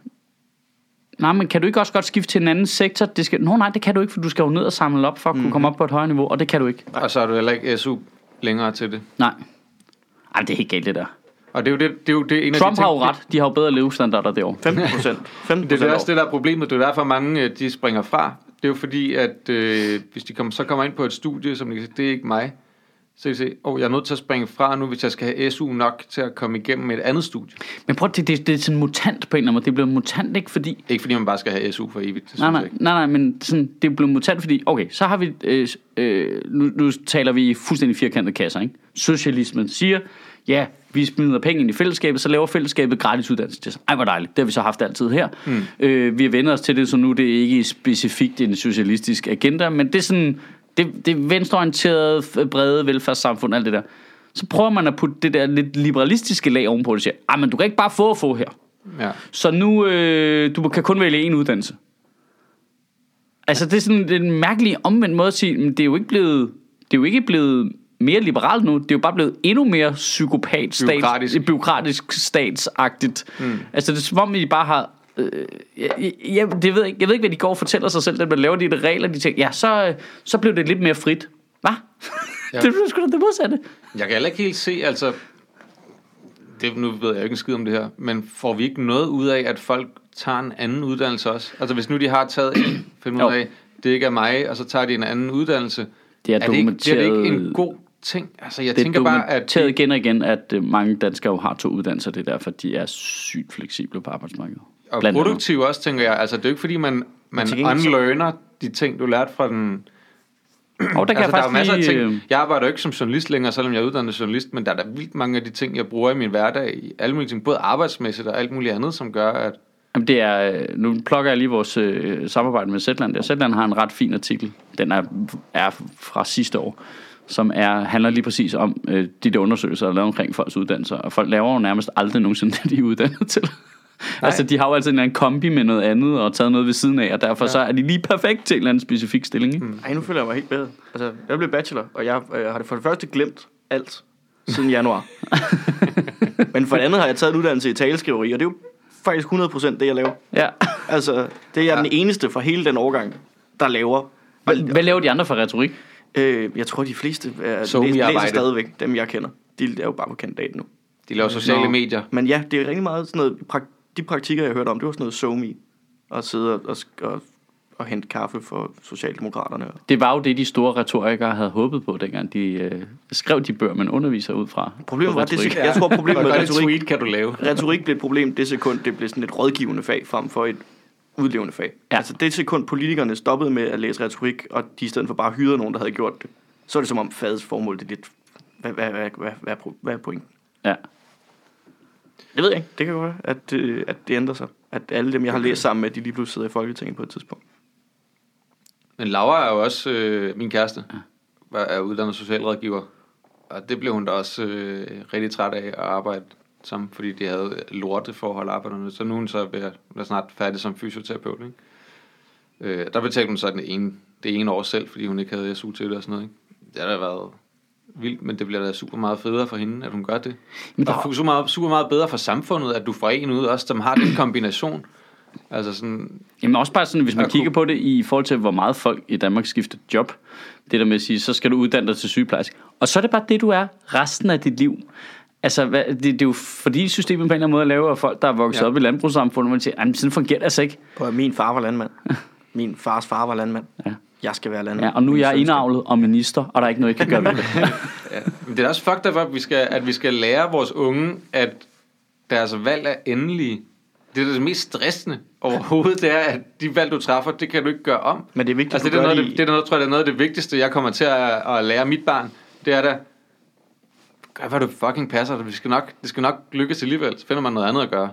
Nej, men kan du ikke også godt skifte til en anden sektor? Det skal... Nå nej, det kan du ikke, for du skal jo ned og samle op for at kunne komme op på et højere niveau, og det kan du ikke. Og så er du heller ikke SU længere til det. Nej. Ej, det er helt galt, det der. Og det er jo, det, det, er jo det, en af Trump de har ting, jo ret. De har jo bedre levestandarder derovre. 15 procent. 15 Det er også det, der er problemet. Det er derfor, mange øh, de springer fra. Det er jo fordi, at øh, hvis de kommer, så kommer ind på et studie, som de kan sige, det er ikke mig, så kan de se, oh, jeg er nødt til at springe fra nu, hvis jeg skal have SU nok til at komme igennem et andet studie. Men prøv at det, det, det er sådan mutant på en eller anden måde. Det er blevet mutant, ikke? Fordi Ikke fordi man bare skal have SU for evigt. Det Nej, synes nej, nej, nej, men sådan, det er blevet mutant, fordi, okay, så har vi, øh, øh, nu, nu taler vi i fuldstændig firkantede kasser, ikke? Socialismen siger, ja, vi smider penge ind i fællesskabet, så laver fællesskabet gratis uddannelse til os. Ej, hvor dejligt. Det har vi så haft altid her. Mm. Øh, vi har vendt os til det, så nu er det ikke specifikt en socialistisk agenda, men det er sådan, det, det er venstreorienteret, brede velfærdssamfund, alt det der. Så prøver man at putte det der lidt liberalistiske lag ovenpå, og siger, ej, men du kan ikke bare få og få her. Ja. Så nu, øh, du kan kun vælge en uddannelse. Altså, det er sådan det er en mærkelig omvendt måde at sige, men det er jo ikke blevet, det er jo ikke blevet mere liberalt nu, det er jo bare blevet endnu mere psykopat, stats, Bureaukratisk. byråkratisk statsagtigt. Mm. Altså, det er som om, I bare har... Øh, jeg, jeg, det ved jeg, ikke- jeg ved ikke, hvad de går og fortæller sig selv, at man laver de der regler, de tænker, ja, så, så blev det lidt mere frit. Hvad? Ja. Det blev sgu da det modsatte. Jeg kan heller ikke helt se, altså... Det, nu ved jeg ikke en skid om det her, men får vi ikke noget ud af, at folk tager en anden uddannelse også? Altså hvis nu de har taget en, finder ud af, det ikke er mig, og så tager de en anden uddannelse. Det er, er det, ikke, det er det ikke en god ting? Altså jeg Det er tænker bare, at... dokumenteret igen og igen, at øh, mange danskere jo har to uddannelser. Det er derfor, de er sygt fleksible på arbejdsmarkedet. Og Blandt andet. produktiv også, tænker jeg. Altså, det er jo ikke fordi, man, man unlearner de ting, du lærte fra den... Og der kan altså, der er jeg masser af lige, ting. Jeg arbejder jo ikke som journalist længere, selvom jeg er uddannet journalist, men der er da vildt mange af de ting, jeg bruger i min hverdag, i alle mulige ting, både arbejdsmæssigt og alt muligt andet, som gør, at... Jamen det er, øh, nu plukker jeg lige vores øh, samarbejde med Zetland. Der. Zetland har en ret fin artikel. Den er, er fra sidste år som er, handler lige præcis om øh, de der undersøgelser, der er lavet omkring folks uddannelser. Og folk laver jo nærmest aldrig nogensinde det, de er uddannet til. altså, de har jo altid en eller anden kombi med noget andet, og taget noget ved siden af, og derfor ja. så er de lige perfekt til en eller anden specifik stilling. Ikke? Mm. Ej, nu føler jeg mig helt bedre. Altså, jeg blev bachelor, og jeg øh, har det for det første glemt alt siden januar. Men for det andet har jeg taget en uddannelse i taleskriveri, og det er jo faktisk 100% det, jeg laver. Ja. Altså, det er jeg ja. den eneste fra hele den årgang, der laver. Hvad, hvad laver de andre for retorik? Øh, jeg tror, de fleste er, So læser, læser stadigvæk, dem jeg kender. De er jo bare på kandidaten nu. De laver sociale Nå. medier. Men ja, det er rigtig meget sådan noget, prak- de praktikker, jeg hørte om, det var sådan noget SoMe. At sidde og, og, og, og hente kaffe for Socialdemokraterne. Det var jo det, de store retorikere havde håbet på, dengang de øh, skrev de bøger, man underviser ud fra. Problemet var, det, jeg tror, problemet med retorik, tweet kan du lave? retorik blev et problem det sekund, det blev sådan et rådgivende fag frem for et udlevende fag. Ja. Ja. Altså det sekund, politikerne stoppede med at læse retorik, og de i stedet for bare hyrede nogen, der havde gjort det, så er det som om fagets formål det er lidt... Hvad, hvad, hvad, hvad, hvad, er hvad er pointen? Ja. Det ved jeg ikke. Det kan godt være, at, øh, at det ændrer sig. At alle dem, jeg har læst sammen med, de lige pludselig sidder i Folketinget på et tidspunkt. Men Laura er jo også øh, min kæreste, var- er uddannet socialrådgiver. Og det blev hun da også øh, rigtig træt af at arbejde sammen, fordi de havde lorte forhold arbejderne. Så nu er hun så ved at være snart færdig som fysioterapeut. Ikke? Øh, der betalte hun så den ene, det ene år selv, fordi hun ikke havde SU til det og sådan noget. Ikke? Det har da været vildt, men det bliver da super meget federe for hende, at hun gør det. Men der- Og super meget, super meget bedre for samfundet, at du får en ud også, som har den kombination. Altså sådan, Jamen også bare sådan, hvis man kigger på det i forhold til, hvor meget folk i Danmark skifter job. Det der med at sige, så skal du uddanne dig til sygeplejerske. Og så er det bare det, du er resten af dit liv. Altså, hvad, det, det er jo fordi systemet på en eller anden måde laver, at folk, der er vokset Ja. op i landbrugssamfundet, man siger, "Jamen, sådan fungerer det altså ikke. På min far var landmand. Min fars far var landmand. Ja. Jeg skal være landmand. Ja, og nu er jeg indavlet og minister, og der er ikke noget, jeg kan gøre ved det. Ja, men det er også fucked up, at vi skal, at vi skal lære vores unge, at deres valg er endelige. Det er det mest stressende overhovedet, det er, at de valg, du træffer, det kan du ikke gøre om. Men det er vigtigt, Altså, at det, er noget, det det, det er noget, tror jeg, det er noget af det vigtigste, jeg kommer til at, at lære mit barn. Det er da, gør hvad du fucking passer dig. Vi skal nok, det skal nok lykkes alligevel. Så finder man noget andet at gøre.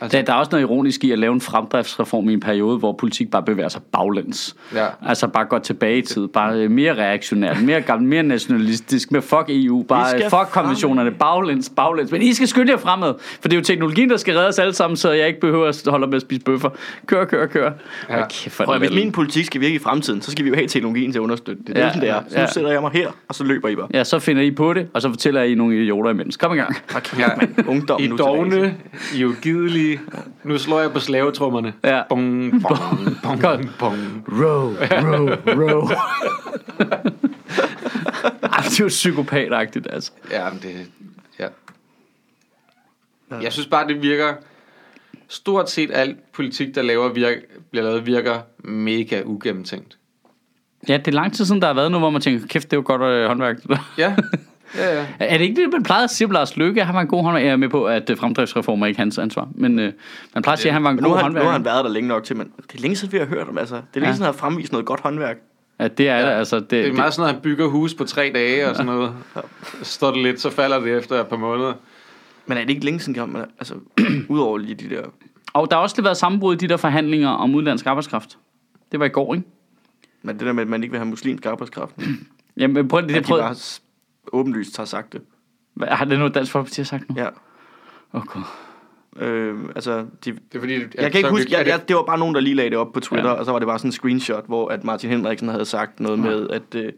Altså, Der, der er også noget ironisk i at lave en fremdriftsreform i en periode, hvor politik bare bevæger sig baglæns. Ja. Altså bare går tilbage i tid. Bare øh, mere reaktionært, mere gammel, mere nationalistisk, med fuck EU, bare fuck konventionerne, baglæns, baglæns. Men I skal skynde jer fremad, for det er jo teknologien, der skal redde os alle sammen, så jeg ikke behøver at holde med at spise bøffer. Kør, kør, kør. Ja. Hvor er Prøv, hvis min politik skal virke i fremtiden, så skal vi jo have teknologien til at understøtte det. Det er Ja, sådan, det er. Så nu ja. sætter jeg mig her, og så løber I bare. Ja, så finder I på det, og så fortæller I nogle idioter imens. Kom i gang. Okay, Ja. mand. Ungdom I nu dogne, I ugidelige. Nu slår jeg på slavetrummerne. Ja. Bong, bong, bong, Godt. bong. Row, row, row. det er jo psykopatagtigt, altså. Ja, men det... Ja. Jeg synes bare, det virker... Stort set alt politik, der laver virker, bliver lavet, virker mega ugennemtænkt. Ja, det er lang tid siden, der har været nu, hvor man tænker, kæft, det er jo godt øh, håndværk. Ja, ja, ja. er det ikke det, man plejede at sige om Lars Løkke? Han var en god håndværk. Jeg er med på, at øh, fremdriftsreform er ikke hans ansvar. Men øh, man plejer at sige, at han var en Men nu god har, han, nu har han været der længe nok til, men det er længe siden, vi har hørt om, altså. Det er længe Ja. siden, han har fremvist noget godt håndværk. Ja, det er det, altså. Det, Det er meget sådan noget, han bygger hus på tre dage og sådan noget. Står det lidt, så falder det efter et par måneder. Men er det ikke længe siden, kan man, altså, udover lige de der... Og der har også været sammenbrud i de der forhandlinger om udenlandsk arbejdskraft. Det var i går, ikke? Men det der med, at man ikke vil have muslimsk arbejdskraft, Jamen, prøv det, at det de prøv, bare s- åbenlyst har sagt det. Hvad- Har det noget Dansk Folkeparti har sagt nu? Ja. Okay. Øh, altså, de, Det er fordi... jeg kan ikke huske, jeg, jeg, det var bare nogen, der lige lagde det op på Twitter, Ja. og så var det bare sådan en screenshot, hvor at Martin Henriksen havde sagt noget Ja. med, at øh,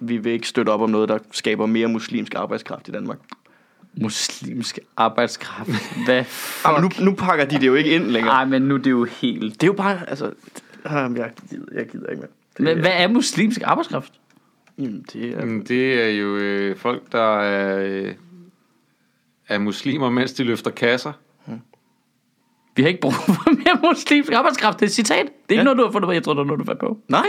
vi vil ikke støtte op om noget, der skaber mere muslimsk arbejdskraft i Danmark. Muslimsk arbejdskraft. Hvad fuck? Jamen, nu, nu pakker de det jo ikke ind længere. Ej, men nu er det jo helt... Det er jo bare, altså, jamen, jeg, gider, jeg gider ikke mere. Det, Hvad, hvad er muslimsk arbejdskraft? Jamen, det er, Jamen, det er jo øh, folk, der er, øh, er muslimer, mens de løfter kasser. Vi har ikke brug for mere muslimsk arbejdskraft. Det er et citat. Det er ikke Ja. noget, du har fundet på. Jeg tror, det er noget, du fandt på. nej.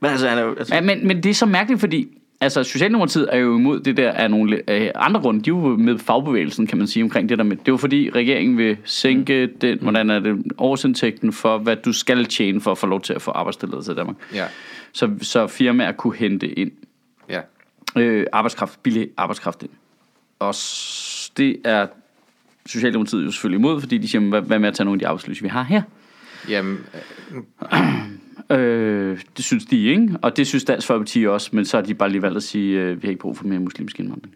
Men altså, han er jo, altså, Ja, men, men det er så mærkeligt, fordi altså, Socialdemokratiet er jo imod det der af nogle øh, andre grunde. De er jo med fagbevægelsen, kan man sige, omkring det der med. Det er jo fordi, regeringen vil sænke den, hvordan er det, årsindtægten for, hvad du skal tjene for at få lov til at få arbejdstilladelse i Danmark. Ja. Så, så firmaer kunne hente ind Ja. øh, arbejdskraft, billig arbejdskraft ind. Og det er Socialdemokratiet jo selvfølgelig imod, fordi de siger, hvad, hvad med at tage nogle af de arbejdsløse, vi har her? Jamen, Øh, det synes de ikke, og det synes Dansk Folkeparti også, men så har de bare lige valgt at sige, øh, vi har ikke brug for mere muslimsk indvandring.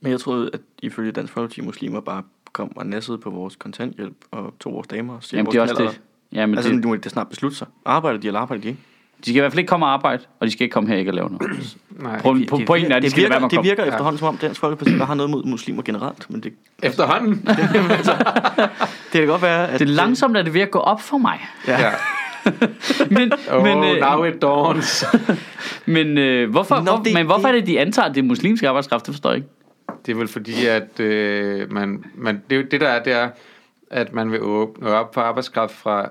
men jeg troede, at ifølge Dansk Folkeparti muslimer bare kom og nassede på vores kontanthjælp og tog vores damer og Jamen vores det er også knaller. det. Ja, men Altså, det, nu må de da snart beslutte sig. Arbejder de, eller arbejder de ikke? de skal i hvert fald ikke komme og arbejde, og de skal ikke komme her ikke og lave noget. nej. På, på, det, pointen er, at de det skal virker, være med det virker efterhånden, som om Dansk Folkeparti bare har noget mod muslimer generelt, men det, Efterhånden. det kan godt være, at... Det er langsomt, at det er ved at gå op for mig. Ja. ja. Men, Oh, men, øh, now it dawns. men, øh, hvorfor, Nå, hvor, det- men hvorfor det- er det, de antager, at det er muslimsk arbejdskraft? Det forstår jeg ikke. Det er vel fordi, at øh, man, man, det, det der er, det er, at man vil åbne op for arbejdskraft fra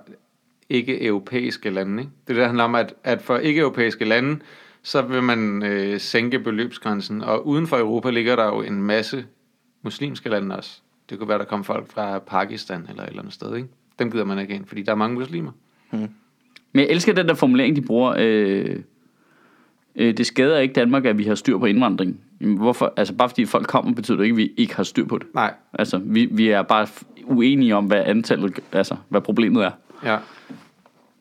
ikke-europæiske lande. Ikke? Det er der handler om, at, at for ikke-europæiske lande, så vil man øh, sænke beløbsgrænsen. Og uden for Europa ligger der jo en masse muslimske lande også. Det kunne være, der kom folk fra Pakistan eller et eller andet sted. Ikke? Dem gider man ikke ind, fordi der er mange muslimer. Men jeg elsker den der formulering, de bruger. Øh, øh, det skader ikke Danmark, at vi har styr på indvandring. Jamen, Hvorfor? Altså bare fordi folk kommer, betyder det ikke, at vi ikke har styr på det. Nej, Altså, vi, vi er bare uenige om, hvad antallet, altså, hvad problemet er. ja.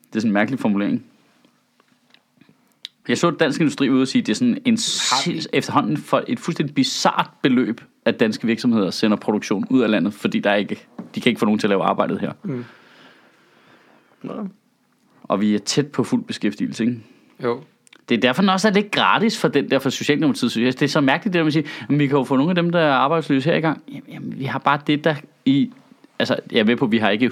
Det er sådan en mærkelig formulering. Jeg så Dansk Industri ude og sige, at det er sådan en sinds, efterhånden for et fuldstændig bizart beløb, at danske virksomheder sender produktion ud af landet, fordi der er ikke, de kan ikke få nogen til at lave arbejdet her. Nå. Og vi er tæt på fuld beskæftigelse, ikke? Jo. Det er derfor, den også er lidt gratis for den der for Socialdemokratiet. synes jeg. Det er så mærkeligt, det der med at sige, at vi kan jo få nogle af dem, der er arbejdsløse her i gang. Jamen, Jamen, vi har bare det, der i... Altså, jeg er med på, at vi har ikke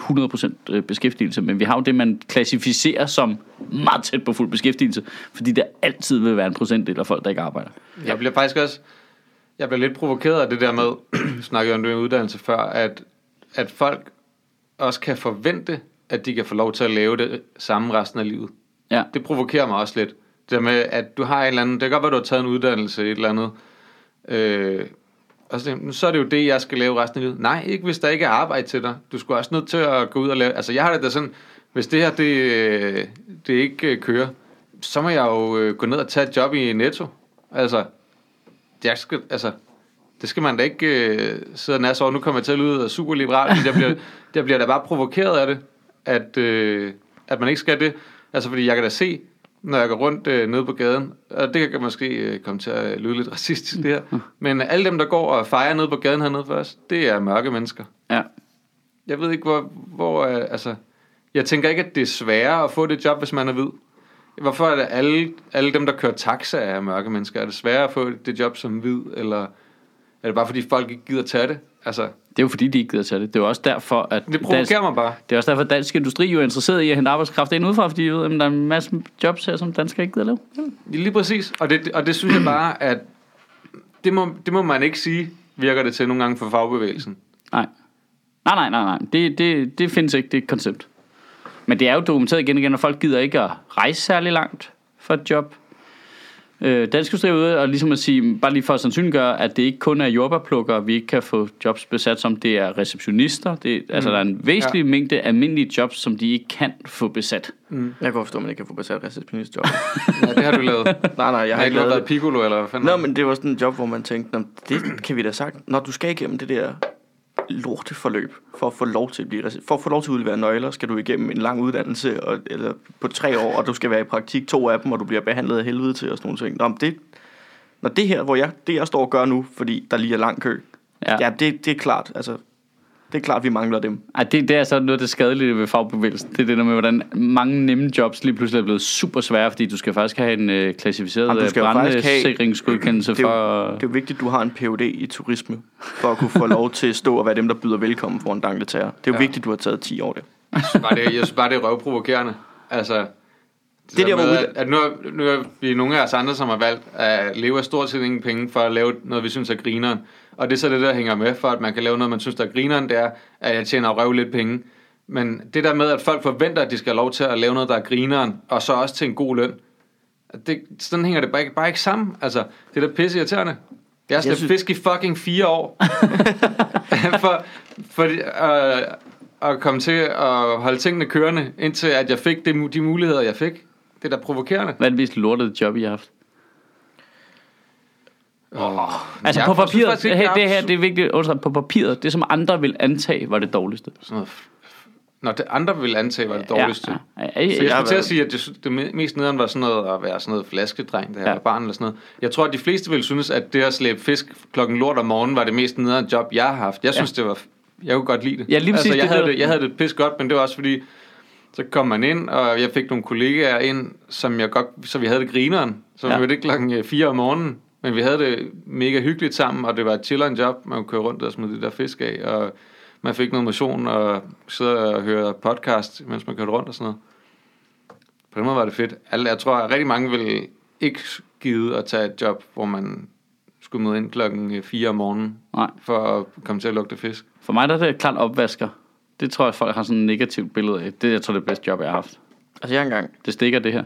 100% beskæftigelse, men vi har jo det, man klassificerer som meget tæt på fuld beskæftigelse, fordi der altid vil være en procentdel af folk, der ikke arbejder. Jeg bliver faktisk også jeg bliver lidt provokeret af det der med, snakkede jeg om det uddannelse før, at, at folk også kan forvente, at de kan få lov til at lave det samme resten af livet. Ja. Det provokerer mig også lidt. Det der med, at du har en eller anden, det kan godt være, du har taget en uddannelse, et eller andet, øh, og så, så er det jo det, jeg skal lave resten af livet. Nej, ikke hvis der ikke er arbejde til dig. Du skulle også nødt til at gå ud og lave, altså jeg har det da sådan, hvis det her, det, øh, det ikke øh, kører, så må jeg jo øh, gå ned og tage et job i Netto. Altså, jeg skal, altså, det skal man da ikke øh, sidde og nasse over. Nu kommer jeg til at lyde super liberal, men jeg bliver, jeg bliver da bare provokeret af det, at, øh, at man ikke skal det. Altså, fordi jeg kan da se, når jeg går rundt øh, nede på gaden, og det kan måske øh, komme til at lyde lidt racistisk det her, men alle dem, der går og fejrer nede på gaden hernede først, det er mørke mennesker. Ja. Jeg ved ikke, hvor, hvor øh, altså, jeg tænker ikke, at det er sværere at få det job, hvis man er hvid. Hvorfor er det alle, alle dem, der kører taxa, er mørke mennesker? Er det sværere at få det job som hvid, eller er det bare fordi folk ikke gider tage det? Altså, Det er jo fordi, de ikke gider tage det. Det er jo også derfor, at det provokerer mig bare. det er også derfor, at dansk industri jo er interesseret i at hente arbejdskraft ind udefra, fordi de ved, at der er en masse jobs her, som danskere ikke gider lave. Lige præcis. Og det, og det synes jeg bare, at det må, det må man ikke sige, virker det til nogle gange for fagbevægelsen. Nej. Nej, nej, nej, nej. Det, det, det findes ikke, det er et koncept. Men det er jo dokumenteret igen og igen, at folk gider ikke at rejse særlig langt for et job. Øh, dansk industri er ude og ligesom at sige, bare lige for at sandsynliggøre, at det ikke kun er jordbærplukkere, vi ikke kan få jobs besat som, det er receptionister. Det, mm. Altså der er en væsentlig ja. mængde almindelige jobs, som de ikke kan få besat. Jeg kan godt forstå, at man ikke kan få besat receptionistjob. Ja, det har du lavet. nej, nej, jeg Jeg har ikke lavet været det. piccolo, eller hvad fanden? Nå, men det var sådan en job, hvor man tænkte, "Nå, det kan vi da sagt. Når du skal igennem det der lorteforløb for at få lov til at blive for at få lov til at udlevere nøgler, skal du igennem en lang uddannelse og, eller på tre år, og du skal være i praktik to af dem, og du bliver behandlet af helvede til og sådan nogle ting. Nå, men det, når det her, hvor jeg, det jeg står og gør nu, fordi der lige er lang kø, ja, ja det, det er klart, altså, det er klart, vi mangler dem. Ej, det, det er så noget af det skadelige ved fagbevægelsen. Det er det der med, hvordan mange nemme jobs lige pludselig er blevet super svære, fordi du skal faktisk have en øh, klassificeret Jamen, du skal jo faktisk have- brandsikringsgodkendelse Det er, for... det er jo vigtigt, at du har en Ph.D. i turisme, for at kunne få lov til at stå og være dem, der byder velkommen for en dangletærer. Det er jo Ja. vigtigt, at du har taget 10 år der. Jeg synes bare, det, jeg synes bare, det er røvprovokerende. Altså, det der, der med, at, at nu, er, nu er vi nogle af os andre, som har valgt at leve af stort set ingen penge for at lave noget, vi synes er grineren. Og det er så det, der hænger med for, at man kan lave noget, man synes, der er grineren, det er, at jeg tjener røv lidt penge. Men det der med, at folk forventer, at de skal have lov til at lave noget, der er grineren, og så også til en god løn, det, sådan hænger det bare ikke, bare ikke sammen. Altså, det er da pisse irriterende. Jeg har slæbt synes- fisk i fucking fire år. for, for øh, at komme til at holde tingene kørende, indtil at jeg fik de, de muligheder, jeg fik. Det er da provokerende. Hvad er det mest lortede job, I har haft? Oh, Altså på papiret, det her, det her det er vigtigt, undskyld, på papiret, det som andre vil antage var det dårligste. Sådan noget. Nå, det andre ville antage var det dårligste. Ja, Ja, ja. ja. Ja, Så ja, jeg har skulle til at sige, at det, det me- mest nederen var sådan noget at være sådan noget flaskedreng, der Ja. ja. barn eller sådan noget. Jeg tror, at de fleste ville synes, at det at slæbe fisk klokken lort om morgenen var det mest nederen job, jeg har haft. Jeg synes, det var... Jeg kunne godt lide det. Ja, lige præcis, altså, jeg, det havde det, jeg havde det pis godt, men det var også fordi, så kom man ind, og jeg fik nogle kollegaer ind, som jeg godt, så vi havde det grineren. Så Ja. vi var det klokken 4 om morgenen, men vi havde det mega hyggeligt sammen, og det var et chilleren job. Man kunne køre rundt og smide de der fisk af, og man fik noget motion og sidde og høre podcast, mens man kørte rundt og sådan noget. På den måde var det fedt. Alle, jeg tror, at rigtig mange ville ikke gide at tage et job, hvor man skulle møde ind klokken 4 om morgenen, Nej. for at komme til at lugte fisk. For mig der er det klart opvasker. Det tror jeg, folk har sådan et negativt billede af. Det jeg tror det er det bedste job, jeg har haft. Altså, jeg har engang, Det stikker det her.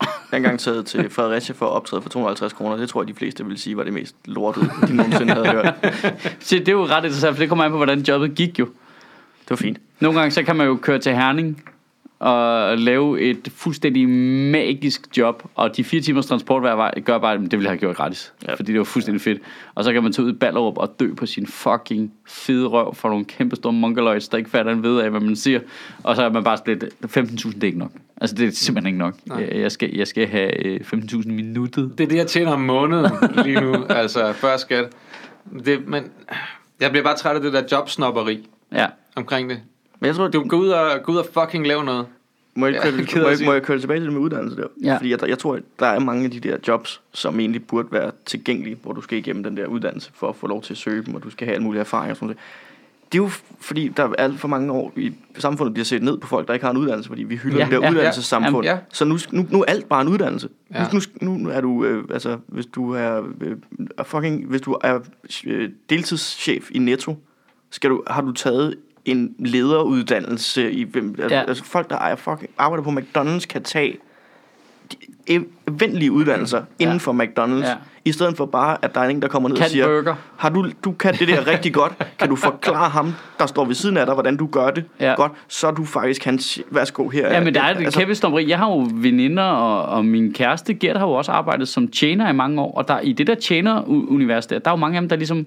jeg har engang taget til Fredericia for at optræde for 250 kroner. Det tror jeg, de fleste vil sige var det mest lortede, de nogensinde havde hørt. Se, det er jo ret interessant, for det kommer an på, hvordan jobbet gik jo. Det var fint. Nogle gange så kan man jo køre til Herning og lave et fuldstændig magisk job, og de fire timers transport hver vej gør bare, det ville jeg have gjort gratis, ja. Fordi det var fuldstændig fedt. Og så kan man tage ud i Ballerup og dø på sin fucking fede røv for nogle kæmpe store mongoloids, der ikke fatter en ved af, hvad man siger. Og så er man bare slet 15.000, det er ikke nok. Altså det er simpelthen ikke nok. Nej. Jeg, jeg, skal, jeg skal have øh, 15.000 minuttet. Det er det, jeg tjener om måneden lige nu, altså før skat. Det, men jeg bliver bare træt af det der jobsnopperi Ja. omkring det. Men jeg tror, Du gå ud og, gå ud og fucking lave noget. Må jeg, Ja, ked af må, jeg, må jeg køre tilbage til det med uddannelse der? Ja. Fordi jeg, jeg tror, at der er mange af de der jobs, som egentlig burde være tilgængelige, hvor du skal igennem den der uddannelse for at få lov til at søge dem, og du skal have alle mulige erfaringer og sådan noget. Det er jo fordi, der er alt for mange år i samfundet bliver set ned på folk, der ikke har en uddannelse, fordi vi hylder Ja, ja, det der ja, ja, ja. uddannelsessamfund. Ja, ja. Så nu, nu, nu er alt bare en uddannelse. Ja. Ja. Nu, nu er du, øh, altså, hvis du er øh, fucking, hvis du er øh, deltidschef i Netto, skal du, har du taget en lederuddannelse i altså, Ja. altså folk der ejer fucking, arbejder på McDonald's kan tage eventlige uddannelser Ja. inden for McDonald's, Ja. i stedet for bare, at der er en, der kommer ned og Kan siger, burger. har du, du kan det der rigtig godt, kan du forklare ham, der står ved siden af dig, hvordan du gør det Ja. godt, så er du faktisk hans, værsgo her. Ja, men der er et altså, kæmpe snobberi. Jeg har jo veninder, og, og min kæreste Gert har jo også arbejdet som tjener i mange år. Og der, i det der tjenerunivers der, der er jo mange af dem, der ligesom,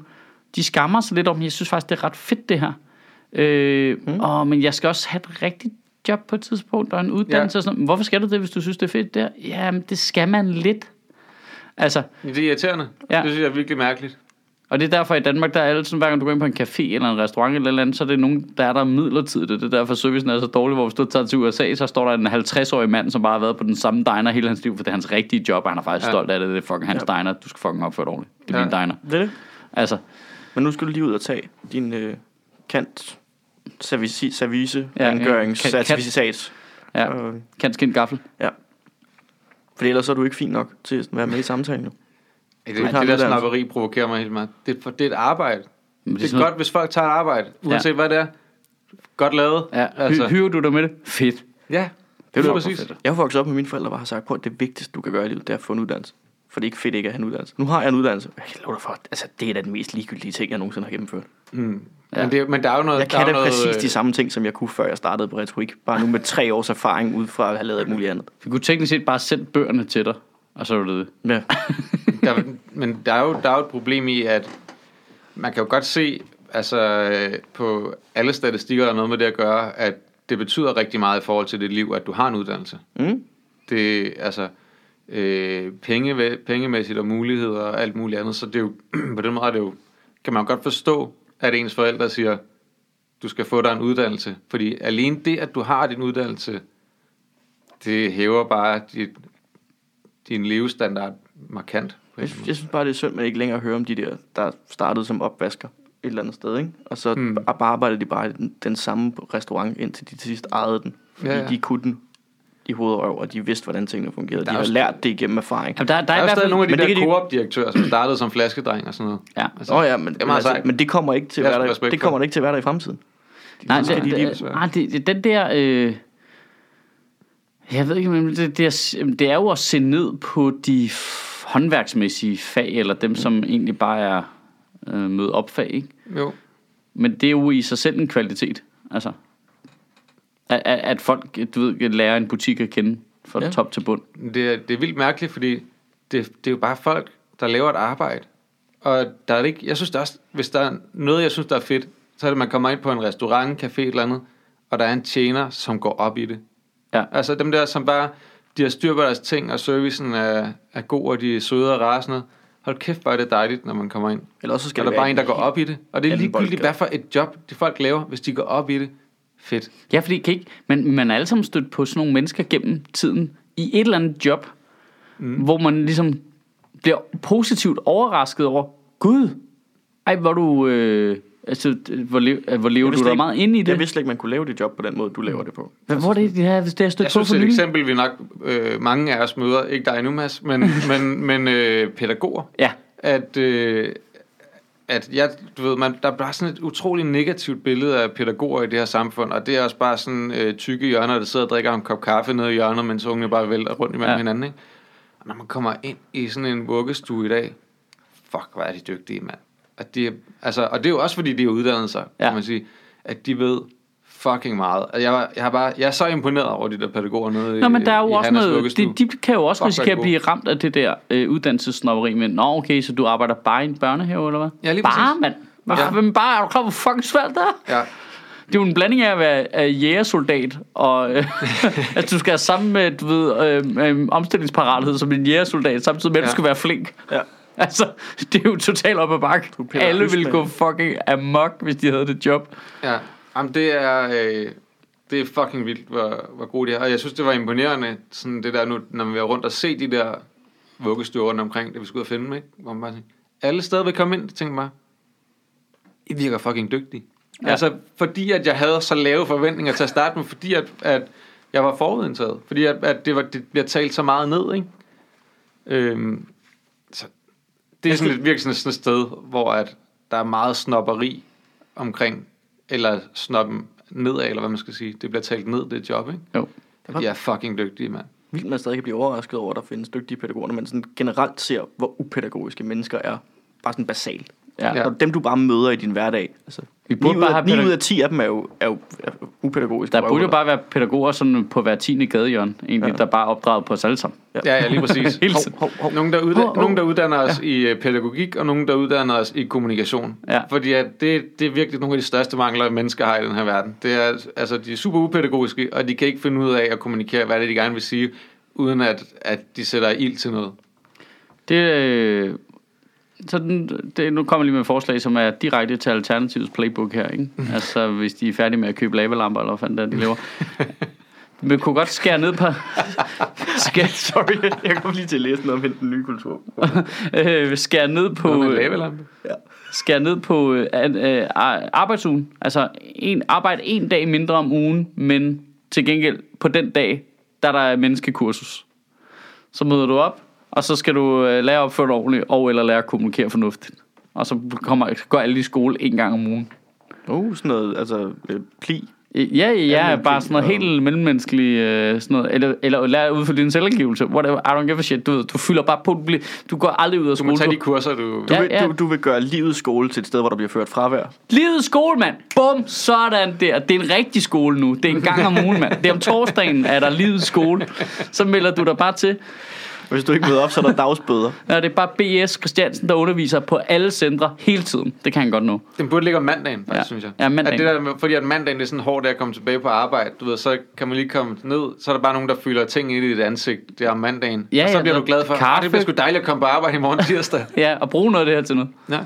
de skammer sig lidt om, jeg synes faktisk, det er ret fedt det her. Øh, mm. og, men jeg skal også have et rigtigt job på et tidspunkt, og en uddannelse Ja. og sådan noget. Hvorfor skal du det, hvis du synes, det er fedt der? Jamen, det skal man lidt. Altså, Det er irriterende. Ja. Det synes jeg er virkelig mærkeligt. og det er derfor i Danmark, der er alle sådan, hver gang du går ind på en café eller en restaurant eller eller andet, så er det nogen, der er der midlertidigt. Det er derfor, servicen er så dårlig, hvor hvis du tager til USA, så står der en 50-årig mand, som bare har været på den samme diner hele hans liv, for det er hans rigtige job, og han er faktisk ja. Stolt af det. Det er fucking hans ja. diner. Du skal fucking opføre det ordentligt. Det er. Ja. min diner. Det er det. Altså, Men nu skal du lige ud og tage din øh, kant service, service Ja, ja, ja. Ja, Øh, kan skin gaffel. for ellers er du ikke fin nok til at være med i samtalen. Jo. Det, det, det der snapperi provokerer mig helt meget. Det, er for, det er et arbejde. Men Det er sådan godt, hvis folk tager et arbejde, uanset ja. hvad det er. Godt lavet. Ja, altså. hyrer du dig med det? Fedt. Ja, Det er præcis. fedt. Jeg har vokset op med mine forældre, der har sagt på, at det vigtigste, du kan gøre i livet, det er at få en uddannelse. For det er ikke fedt ikke at have en uddannelse. Nu har jeg en uddannelse. Jeg kan love dig for, altså, det er da den mest ligegyldige ting, jeg nogensinde har gennemført. Mm. Ja. Men, det, men der er jo noget... Jeg kan da jo præcis noget, de samme ting, som jeg kunne, før jeg startede på retorik. Bare nu med tre års erfaring ud fra at have lavet alt muligt andet. Vi kunne teknisk set bare sende bøgerne til dig, og så er det det. Ja. der, men der er, jo, der er jo et problem i, at man kan jo godt se, altså øh, på alle statistikker, der er noget med det at gøre, at det betyder rigtig meget i forhold til dit liv, at du har en uddannelse. Mm. Det altså øh, penge, pengemæssigt og muligheder og alt muligt andet, så det er jo, på den måde er det jo, kan man jo godt forstå, at ens forældre siger, du skal få dig en uddannelse, fordi alene det, at du har din uddannelse, det hæver bare dit, din levestandard markant. Jeg, jeg synes bare, det er synd, at man ikke længere hører om de der, der startede som opvasker et eller andet sted, ikke? Og så Mm. mm. bare arbejdede de bare i den, den samme restaurant, indtil de til sidst ejede den. Fordi ja. ja. de kunne den i hovedrøv, og de vidste, hvordan tingene fungerede. Der De har jo- lært det igennem erfaring. Jamen, der, der, Der er, er jo i hvert stadig fald... nogle af de det der kan de- Coop-direktører, som startede som flaskedreng og sådan noget. Ja. Altså, Åh oh, ja, men, er men, meget altså, men det kommer ikke til at være der, det kommer det. der ikke til at være der i fremtiden. Nej, det, de lige- det, nej det, det, den der... Øh, jeg ved ikke, men det, det, er, det er jo at se ned på de håndværksmæssige fag, eller dem, som egentlig bare er øh, møde op fag, ikke? Jo. Men det er jo i sig selv en kvalitet, altså. At, at, at folk, du ved, lærer en butik at kende fra ja. Top til bund. Det er, det er vildt mærkeligt, fordi det, det er jo bare folk, der laver et arbejde. Og der er det ikke, jeg synes der også, hvis der er noget, jeg synes, der er fedt, så er det, at man kommer ind på en restaurant, café eller andet, og der er en tjener, som går op i det. Ja. Altså dem der, som bare, de har styr på deres ting, og servicen er, er god, og de er søde og rasende. Hold kæft, hvor er det dejligt, når man kommer ind. Eller også så skal der er bare en, der går op i det. Og det er ligegyldigt, hvad for et job de folk laver, hvis de går op i det. Fedt. Ja, fordi kan ikke, men man er alle sammen stødt på sådan nogle mennesker gennem tiden i et eller andet job, mm. hvor man ligesom bliver positivt overrasket over, Gud, ej, hvor du, øh, altså, hvor, lev, hvor lever du ikke- meget ind i det? Jeg vidste ikke, man kunne lave det job på den måde, du laver det på. Hvad, hvor er det, det her, det er stødt Jeg på synes for et eksempel, vi nok øh, mange af os møder, ikke dig nu, Mads, men, men, men øh, pædagoger, Ja, at, øh, at jeg, du ved, man, der er bare sådan et utroligt negativt billede af pædagoger i det her samfund, og det er også bare sådan øh, tykke hjørner, der sidder og drikker en kop kaffe nede i hjørnet, mens ungene bare vælter rundt imellem Ja. hinanden, ikke? Og når man kommer ind i sådan en vuggestue i dag, fuck, hvor er de dygtige, mand. Og, de, er- altså, og det er jo også, fordi de har uddannet sig, ja. kan man sige, at de ved fucking meget. Altså, jeg, jeg, har bare, jeg er så imponeret over de der pædagoger nede Nå, i, men der er jo også Hannas noget, de, de kan jo også Fuck, risikere at blive ramt af det der øh, uddannelsesnopperi, men nå okay, så du arbejder bare i en børnehave, eller hvad? Ja, lige Bare, præcis. mand. Bare, Ja. men bare, er du klar, hvor fucking svært det er? Ja, Det er jo en blanding af at være af jægersoldat, og øh, at du skal have samme med, du ved, øh, øh, omstillingsparathed som en jægersoldat, samtidig med, at du Ja. skal være flink. Ja. Altså, det er jo totalt op ad bakke. Du Alle ville gå fucking amok, hvis de havde det job. Ja, Jamen, det er, øh, det er fucking vildt, hvor, hvor gode de er. Og jeg synes, det var imponerende, sådan det der nu, når vi var rundt og se de der vuggestuer rundt omkring, det vi skulle ud og finde dem, ikke? Hvor man bare tænkte, alle steder vil komme ind, tænkte jeg bare, I virker fucking dygtige. Ja. Altså, fordi at jeg havde så lave forventninger til at starte med, fordi at, at jeg var forudindtaget. Fordi at, at det, var, det bliver talt så meget ned, ikke? Øhm, så det er sådan et, virkelig sådan et sted, hvor at der er meget snopperi omkring, eller snoppen nedad, eller hvad man skal sige. Det bliver talt ned, det job, ikke? Jo. De er fucking dygtige, mand. Vildt, man stadig kan blive overrasket over, at der findes dygtige pædagoger, når man sådan generelt ser, hvor upædagogiske mennesker er. Bare sådan basalt. Ja. Ja. Og dem, du bare møder i din hverdag. Altså, Vi 9, burde ud bare af, have 9 pædag- ud af 10 af dem er jo, er jo upædagogiske. Der burde jo bare være pædagoger sådan på hver tiende gadehjørne, egentlig, Ja. der bare opdraget på os alle sammen. Ja, ja, lige præcis. Hele Hov, tiden. Hov, hov. Nogen, der, udda- Hov, hov. nogen, der uddanner os ja. i øh, pædagogik, og nogen, der uddanner os i kommunikation. Ja. Fordi at det, det er virkelig nogle af de største mangler, mennesker har i den her verden. Det er, altså, de er super upædagogiske, og de kan ikke finde ud af at kommunikere, hvad det er, de gerne vil sige, uden at, at de sætter ild til noget. Det, øh, så den, det, nu kommer lige med et forslag, som er direkte til Alternativets playbook her. Ikke? altså, hvis de er færdige med at købe lavalamper, eller hvad fanden det er, de laver. Men kunne godt skære ned på... skære, Sorry, jeg kom lige til at læse noget om den nye kultur. øh, skære ned på... Lavalampe. skære ned på øh, øh, ar- arbejdsugen. Altså en, arbejde en dag mindre om ugen, men til gengæld på den dag, der er der menneskekursus. Så møder du op, og så skal du øh, lære at opføre dig ordentligt, og eller lære at kommunikere fornuftigt. Og så kommer, går alle i skole en gang om ugen. Uh, sådan noget, altså, øh, pli. Ja, ja, ja, bare sådan noget og- helt mellemmenneskelig, øh, sådan noget, eller, eller lære ud for din selvangivelse, whatever, I don't give a shit, du, du fylder bare på, du, bliver, du går aldrig ud af Du må skole. tage de kurser, du... Du, Ja, vil, ja. Du, du vil gøre livets skole til et sted, hvor der bliver ført fravær. Livets skole, mand! Bum, sådan der. Det er en rigtig skole nu. Det er en gang om ugen, mand. Det er om torsdagen, er der livets skole. Så melder du dig bare til. Og hvis du ikke møder op, så er der dagsbøder. Ja, det er bare B.S. Christiansen, der underviser på alle centre hele tiden. Det kan han godt nå. Den burde ligge om mandagen, faktisk, Ja. synes jeg. Ja, mandagen. At det der, fordi at mandagen det er sådan hårdt at komme tilbage på arbejde. Du ved, så kan man lige komme ned, så er der bare nogen, der fylder ting ind i dit ansigt. Det er om mandagen. Ja, og så ja, bliver du glad for, at det bliver sgu dejligt at komme på arbejde i morgen tirsdag. Ja, og bruge noget af det her til noget. ja.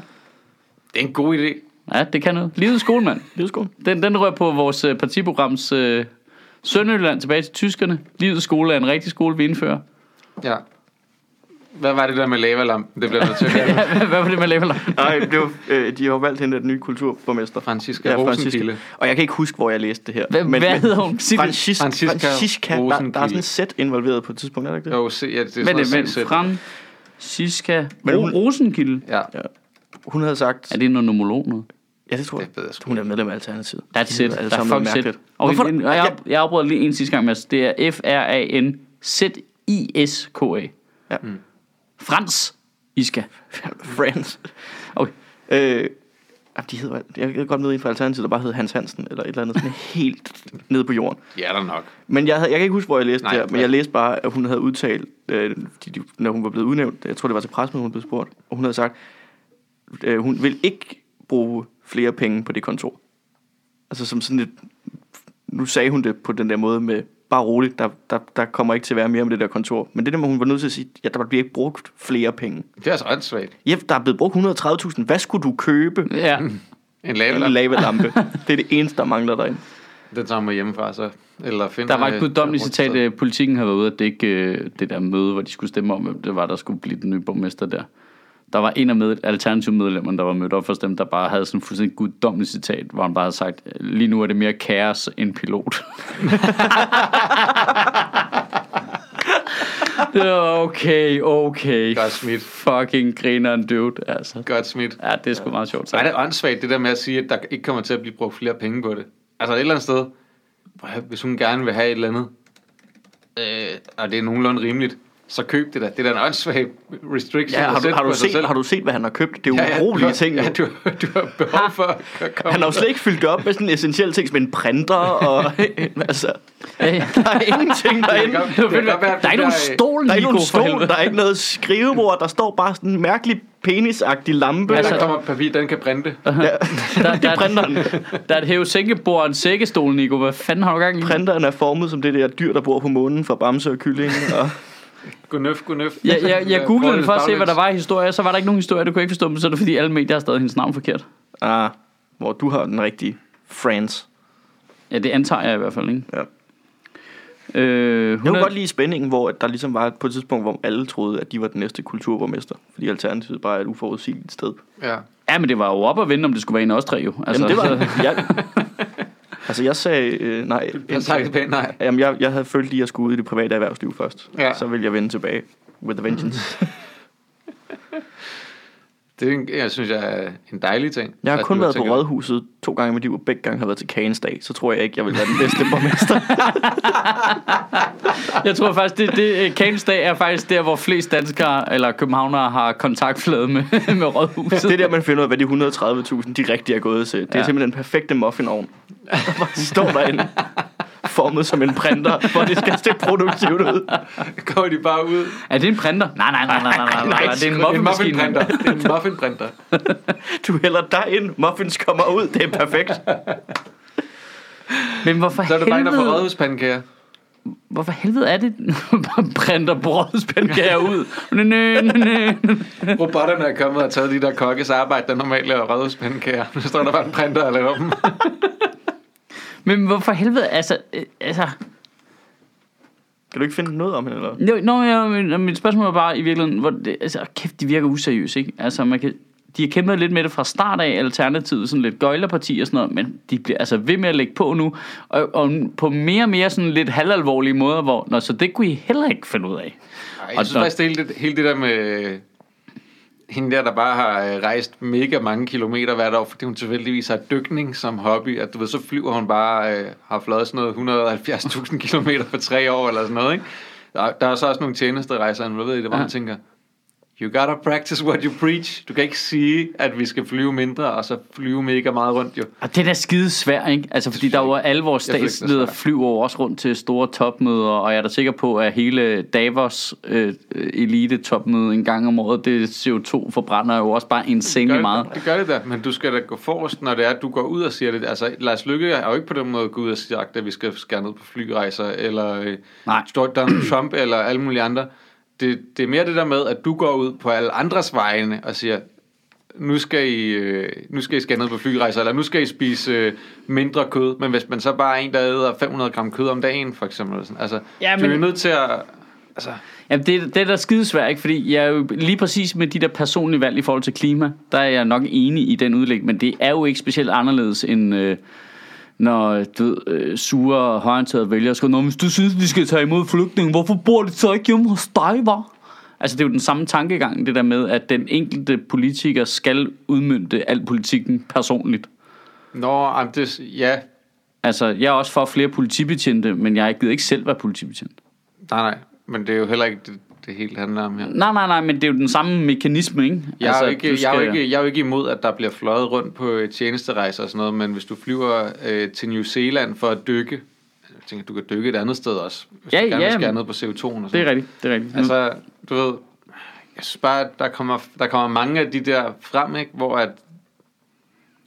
Det er en god idé. Ja, det kan noget. Livets skole, mand. Livets skole. Den, den rører på vores øh, partiprograms øh, Sønderjylland tilbage til tyskerne. Livets skole er en rigtig skole, vi indfører. Ja. Hvad var det der med lavalampen? Det bliver nødt til at høre. Ja, hvad var det med level? Nej, det var, øh, de har jo valgt hende den nye kulturborgmester. Franziska Ja, Rosenkilde. Franziska. Og jeg kan ikke huske, hvor jeg læste det her. Hvad, hvad hedder hun? Det. Francis, Franziska Franziska, der, der er sådan et sæt involveret på et tidspunkt, er der ikke det? Jo, se, ja, det er sådan Men, noget men sindssygt. Franziska Men hun- Rosenkilde. Ja. Hun havde sagt... Er det noget nomolog noget? Ja, det tror jeg. Det jeg Hun er medlem af Alternativet. That's it. alle Der er fucking set. Og Hvorfor? jeg, jeg, jeg afbryder lige en sidste gang, Mads. Det er F-R-A-N-Z-I-S-K-A. Ja. Frans Iska. Friends. Okay. Øh, de hedder, jeg ved godt med en fra Alternativet, der bare hed Hans Hansen, eller et eller andet sådan helt nede på jorden. Ja, der nok. Men jeg, havde, jeg kan ikke huske, hvor jeg læste Nej, det her, men jeg læste bare, at hun havde udtalt, øh, de, de, når hun var blevet udnævnt, jeg tror det var til pressemødet, hun blev spurgt, og hun havde sagt, øh, hun vil ikke bruge flere penge på det kontor. Altså som sådan et, nu sagde hun det på den der måde med, bare roligt, der, der, der kommer ikke til at være mere med det der kontor. Men det der med, hun var nødt til at sige, ja, der bliver ikke brugt flere penge. Det er altså åndssvagt. Ja, der er blevet brugt 130.000. Hvad skulle du købe? Ja. En En lavalampe. lavalampe. det er det eneste, der mangler derinde. Den tager man hjemmefra, så. Eller finder Der var et øh, guddommeligt citat, sted. øh, politikken havde været ude, at det ikke øh, det der møde, hvor de skulle stemme om, hvem det var, der skulle blive den nye borgmester der. Der var en af med, alternative medlemmerne, der var mødt op for dem, der bare havde sådan en fuldstændig guddommeligt citat, hvor han bare havde sagt, lige nu er det mere kaos end pilot. det var okay, okay. Godt smidt. Fucking griner en dude, altså. Godt smidt. Ja, det er sgu meget sjovt. Sagt. det er åndssvagt, det der med at sige, at der ikke kommer til at blive brugt flere penge på det. Altså et eller andet sted, hvis hun gerne vil have et eller andet, øh, og det er nogenlunde rimeligt, så køb det da. Det er da en åndssvag restriction. Ja, har, du, har, du set, har du set, hvad han har købt? Det er jo ja, ja, ubrugelige har- ting. Ja, du, du har behov for at komme Han har jo slet ikke fyldt op med sådan essentielle ting, som en printer og... altså, Ja, ja. der er ingenting derinde. Det kan det kan godt være, Der er ikke nogen der, stol, Der er ikke nogen stol, der er ikke noget skrivebord, der står bare sådan en mærkelig penisagtig lampe. Der Altså- kommer papir, den kan printe. ja, Der, det der, er printeren. der er et hæve-sænkebord og en sækkestol, Nico. Hvad fanden har du gang i? Printeren er formet som det der dyr, der bor på månen for Bamse og Kylling. Og Godnøf, godnøf. Jeg, jeg, jeg Prøv googlede det for at se, hvad der var i historie, så var der ikke nogen historie, du kunne ikke forstå, men så er det fordi alle medier har stadig hendes navn forkert. ah, hvor du har den rigtige France. Ja, det antager jeg i hvert fald, ikke? Ja. Øh, Jeg hun kunne er, godt lide spændingen, hvor der ligesom var på et tidspunkt, hvor alle troede, at de var den næste kulturborgmester. Fordi Alternativet bare er et uforudsigeligt sted. Ja. ja, men det var jo op at vinde, om det skulle være en af os tre, jo. Altså, Jamen, det var... Jeg, altså, jeg sagde øh, nej. Jeg har sagt pænt nej. Jamen, jeg, jeg havde følt lige, at jeg skulle ud i det private erhvervsliv først. Ja. Så ville jeg vende tilbage with a vengeance. Det er en, jeg synes, jeg er en dejlig ting. Jeg har at kun været på Rådhuset to gange i mit liv, og begge gange har været til Kagens dag. Så tror jeg ikke, jeg vil være den bedste borgmester. jeg tror faktisk, det, det Kagens dag er faktisk der, hvor flest danskere eller københavnere har kontaktflade med, med rådhuset. det er der, man finder ud af, hvad de 130.000 de rigtig er gået til. Det er Ja. simpelthen den perfekte muffinovn. Står derinde, formet som en printer, hvor det skal se produktivt ud. Går de bare ud. Er det en printer? Nej, nej, nej, nej, nej, nej, nej, nej det er en muffinmaskine. muffinprinter. Det er en muffinprinter. Du hælder dig ind, muffins kommer ud, det er perfekt. Men hvorfor Så er det bare en, der får helvede, rådhuspandekager. hvorfor helvede er det, bare printer brødspændkager ud? Næ, næ, næ. Robotterne er kommet og taget de der kokkes arbejde, der normalt laver rådhuspandekager. Nu står der bare en printer og laver dem. Men hvorfor helvede, altså, øh, altså, Kan du ikke finde noget om hende, eller? Jo, no, ja, men, mit spørgsmål er bare i virkeligheden, hvor det, altså, kæft, de virker useriøse, ikke? Altså, man kan, de har kæmpet lidt med det fra start af, Alternativet, sådan lidt gøjlerparti og sådan noget, men de bliver altså ved med at lægge på nu, og, og på mere og mere sådan lidt halvalvorlige måder, hvor, nå, så det kunne I heller ikke finde ud af. Ej, Og jeg synes der- faktisk, det hele, det, hele det der med hende der, der bare har øh, rejst mega mange kilometer hvert år, fordi hun tilfældigvis har dykning som hobby, at du ved, så flyver hun bare, øh, har fløjet sådan noget 170.000 kilometer på tre år eller sådan noget, ikke? Der, der er så også nogle tjenesterejser, hvor, ved I det, hvor Ja. man tænker, you gotta practice what you preach. Du kan ikke sige, at vi skal flyve mindre, og så flyve mega meget rundt, jo. Og det er da skide svært, ikke? Altså, fordi der var alle vores er statsledere flyver jo også rundt til store topmøder, og jeg er da sikker på, at hele Davos øh, elite topmøde en gang om året, det CO2 forbrænder jo også bare insane meget. Det, det gør det da, men du skal da gå forrest, når det er, at du går ud og siger det. Altså, Lars Lykke er jo ikke på den måde gået ud og sagt, at vi skal skære ned på flyrejser, eller øh, Donald Trump, eller alle mulige andre. Det, det er mere det der med, at du går ud på alle andres vegne og siger, nu skal I, øh, nu skal I skære ned på flyrejser, eller nu skal I spise øh, mindre kød. Men hvis man så bare er en, der æder 500 gram kød om dagen, for eksempel, sådan, altså, Ja, du er men- nødt til at... Altså, Jamen, det, det er da skidesvært, ikke? Fordi jeg er jo lige præcis med de der personlige valg i forhold til klima, der er jeg nok enig i den udlæg, men det er jo ikke specielt anderledes end... Øh, når du ved, øh, sure og højorienterede vælgere skal, Nå, hvis du synes, vi skal tage imod flygtninge, hvorfor bor de så ikke hjemme hos dig, var? Altså, det er jo den samme tankegang, det der med, at den enkelte politiker skal udmynde al politikken personligt. nå, jamen, det, ja, Altså, jeg er også for flere politibetjente, men jeg gider ikke selv være politibetjent. nej, nej, men det er jo heller ikke det, det helt handler om her. Nej, nej, nej, men det er jo den samme mekanisme, ikke? Jeg, altså, er jo ikke, du jeg, er jo skal- ikke, jeg er jo ikke imod, at der bliver fløjet rundt på øh, tjenesterejser og sådan noget, men hvis du flyver øh, til New Zealand for at dykke, jeg tænker, du kan dykke et andet sted også, hvis Ja, du gerne ja, men- ned på CO2'en og sådan Det er rigtigt, det er rigtigt. Altså, Altså, du ved, jeg synes bare, at der kommer, der kommer mange af de der frem, ikke, hvor at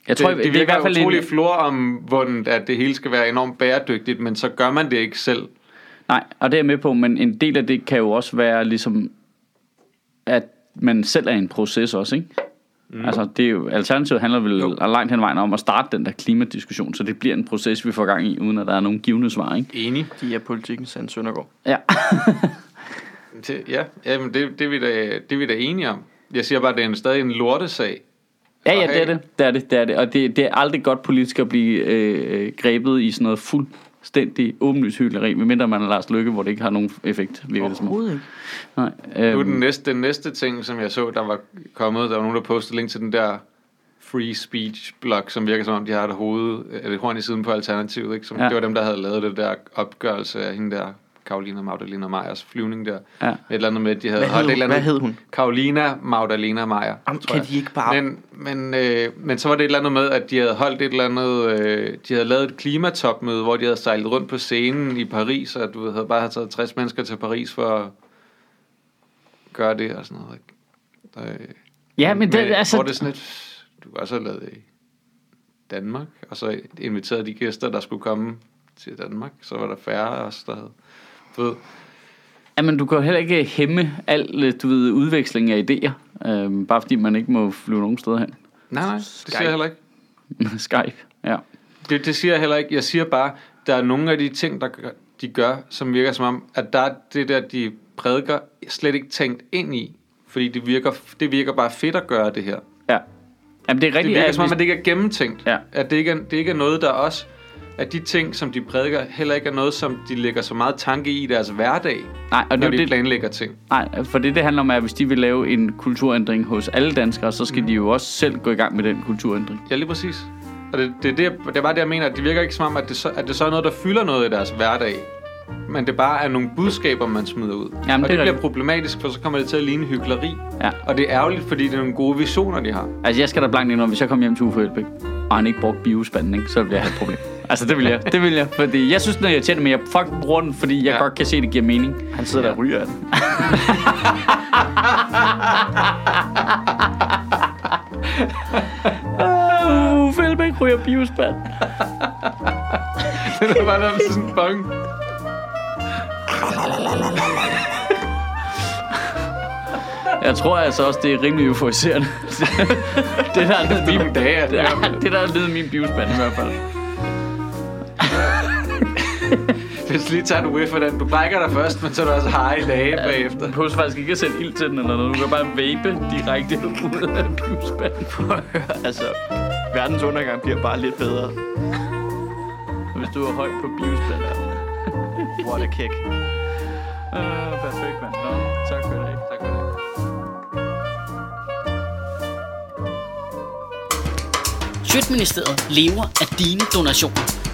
jeg tror, det, det, det, virker er i hvert fald utrolig en, floromvundet, at det hele skal være enormt bæredygtigt, men så gør man det ikke selv. Nej, og det er jeg med på, men en del af det kan jo også være ligesom, at man selv er i en proces også, ikke? Mm. Altså, det er jo, alternativet handler vel Jo. langt hen vejen om at starte den der klimadiskussion, så det bliver en proces, vi får gang i, uden at der er nogen givende svar, ikke? Enig. De er politikens Sand Søndergaard. Ja. Det, ja, jamen det, det, er vi da, det er vi da enige om. Jeg siger bare, at det er en, stadig en lortesag. Ja, ja, det er det. Det er det, det er det. Og det, det er aldrig godt politisk at blive øh, grebet i sådan noget fuldstændig åbenlyst hyggeleri, medmindre man er Lars Lykke, hvor det ikke har nogen effekt, virker det som ikke. Nej, Nu er den øhm, næste, den næste ting, som jeg så, der var kommet, der var nogen, der postede link til den der free speech blog, som virker som om, de har et hoved, et horn i siden på Alternativet, ikke? Som, ja. Det var dem, der havde lavet det der opgørelse af hende der, Karolina Magdalena Meyers flyvning der. Ja. Et eller andet med, de havde Hvad hed, et eller andet. Hvad hed hun? Karolina Magdalena Meyer. Jamen, kan jeg. de ikke bare... Men, men, øh, men så var det et eller andet med, at de havde holdt et eller andet, øh, de havde lavet et klimatopmøde, hvor de havde sejlet rundt på scenen i Paris, og du havde bare taget 60 mennesker til Paris for at gøre det og sådan noget. ikke? Øh, ja, men det, Hvor altså, det er sådan et, du også har lavet i Danmark, og så inviterede de gæster, der skulle komme til Danmark, så var der færre af os, der havde du ved, Jamen, du kan jo heller ikke hæmme al øh, du ved, udveksling af idéer, øhm, bare fordi man ikke må flyve nogen steder hen. Nej, nej, det siger jeg heller ikke. Skype, ja. Det, det siger jeg heller ikke. Jeg siger bare, der er nogle af de ting, der de gør, som virker som om, at der er det der, de prædiker, slet ikke tænkt ind i. Fordi det virker, det virker bare fedt at gøre det her. ja. Jamen, det er Det rigtigt. virker at som om, at det ikke er gennemtænkt. Ja. At det ikke er, det ikke er noget, der også... At de ting, som de prædiker, heller ikke er noget, som de lægger så meget tanke i i deres hverdag, Nej, og det når er de det, planlægger ting. nej, for det, det handler om, er, at hvis de vil lave en kulturændring hos alle danskere, så Mm. skal de jo også selv gå i gang med den kulturændring. Ja, lige præcis. Og det, det, det, det er bare det, jeg mener, at det virker ikke som om, at det, så, at det så er noget, der fylder noget i deres hverdag. Men det bare er nogle budskaber, man smider ud. Jamen, og det det, bliver rigtigt. problematisk, for så kommer det til at ligne hyggeleri. Ja. Og det er ærgerligt, fordi det er nogle gode visioner, de har. Altså, jeg skal da blankt indrømme, hvis jeg kom hjem til Uffe Elbæk, og han ikke brugte biospanden, ikke, så ville jeg have et problem. Altså, det vil jeg. Det vil jeg, fordi jeg synes, den er irriterende, men jeg fucking bruger den, fordi jeg ja. Ja. godt kan se, at det giver mening. Han sidder der og ryger den. Uh, Uffe Elbæk ryger biospand. det er bare med sådan en bong. Jeg tror altså også, det er rimelig euforiserende. det der er lidt min, dage, det, det der er lidt min biospand i hvert fald. hvis lige tager en whiff af den. Du brækker dig først, men så er du også high i dage Ja, bagefter. Du behøver faktisk ikke at sætte ild til den eller noget. Du kan bare vape direkte ud af pivspanden. altså, verdens undergang bliver bare lidt bedre. Hvis du er højt på biospanden. What a kick. Uh, perfekt, mand. Nå, tak for i dag. Tak for det. Sjøtministeriet lever af dine donationer.